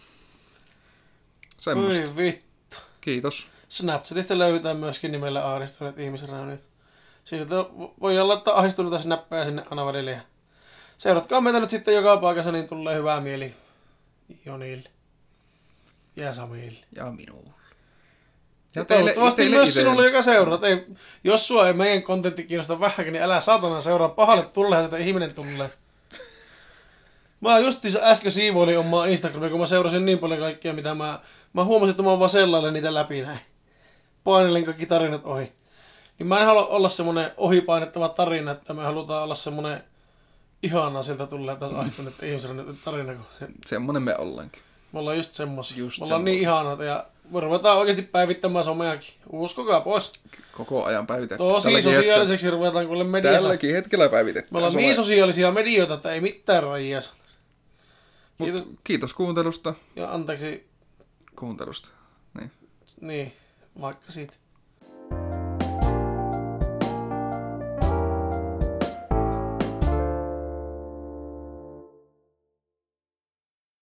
Semmosta. Oi vittu. Kiitos. Snapchatista löydetään myöskin nimellä ahdistuneet ihmisen rauniot. Siinä to- voi laittaa ahdistuneita snappeja sinne aina välillä. Seuratkaa meitä nyt sitten joka paikassa, niin tulee hyvää mieli Jonille. Ja Samille. Ja minulle. Ja toivottavasti teille myös itselle. sinulle, joka seuraa. Ei, jos sua ei meidän kontentti kiinnosta vähänkin, niin älä saatana seuraa. Pahalle tulee sitä ihminen tulee. Mä justiinsa äsken siivoilin omaa Instagramia, kun mä seurasin niin paljon kaikkia, mitä mä... Mä huomasin, että mä vaan sellaille niitä läpi näin. painelen kaikki tarinat ohi. Niin mä en halua olla semmonen ohipainettava tarina, että me halutaan olla semmonen ihanaa sieltä tulee taas aiston, että ihmisellä nyt tarina, kun se, Semmonen me ollaankin. me ollaan just semmosia. Just me ollaan semmosia. niin ihanoita ja me ruvetaan oikeasti päivittämään someakin. Uskokaa pois. Koko ajan päivitetty. Tosi Tälläkin sosiaaliseksi ruvetaan kuule hetkellä, mediassa. tälläkin hetkellä päivitetty. Me ollaan niin sosiaalisia medioita, että ei mitään rajia. Mut Kiitos. kiitos kuuntelusta. Ja anteeksi, Kuuntelusta. Niin. niin, vaikka siitä.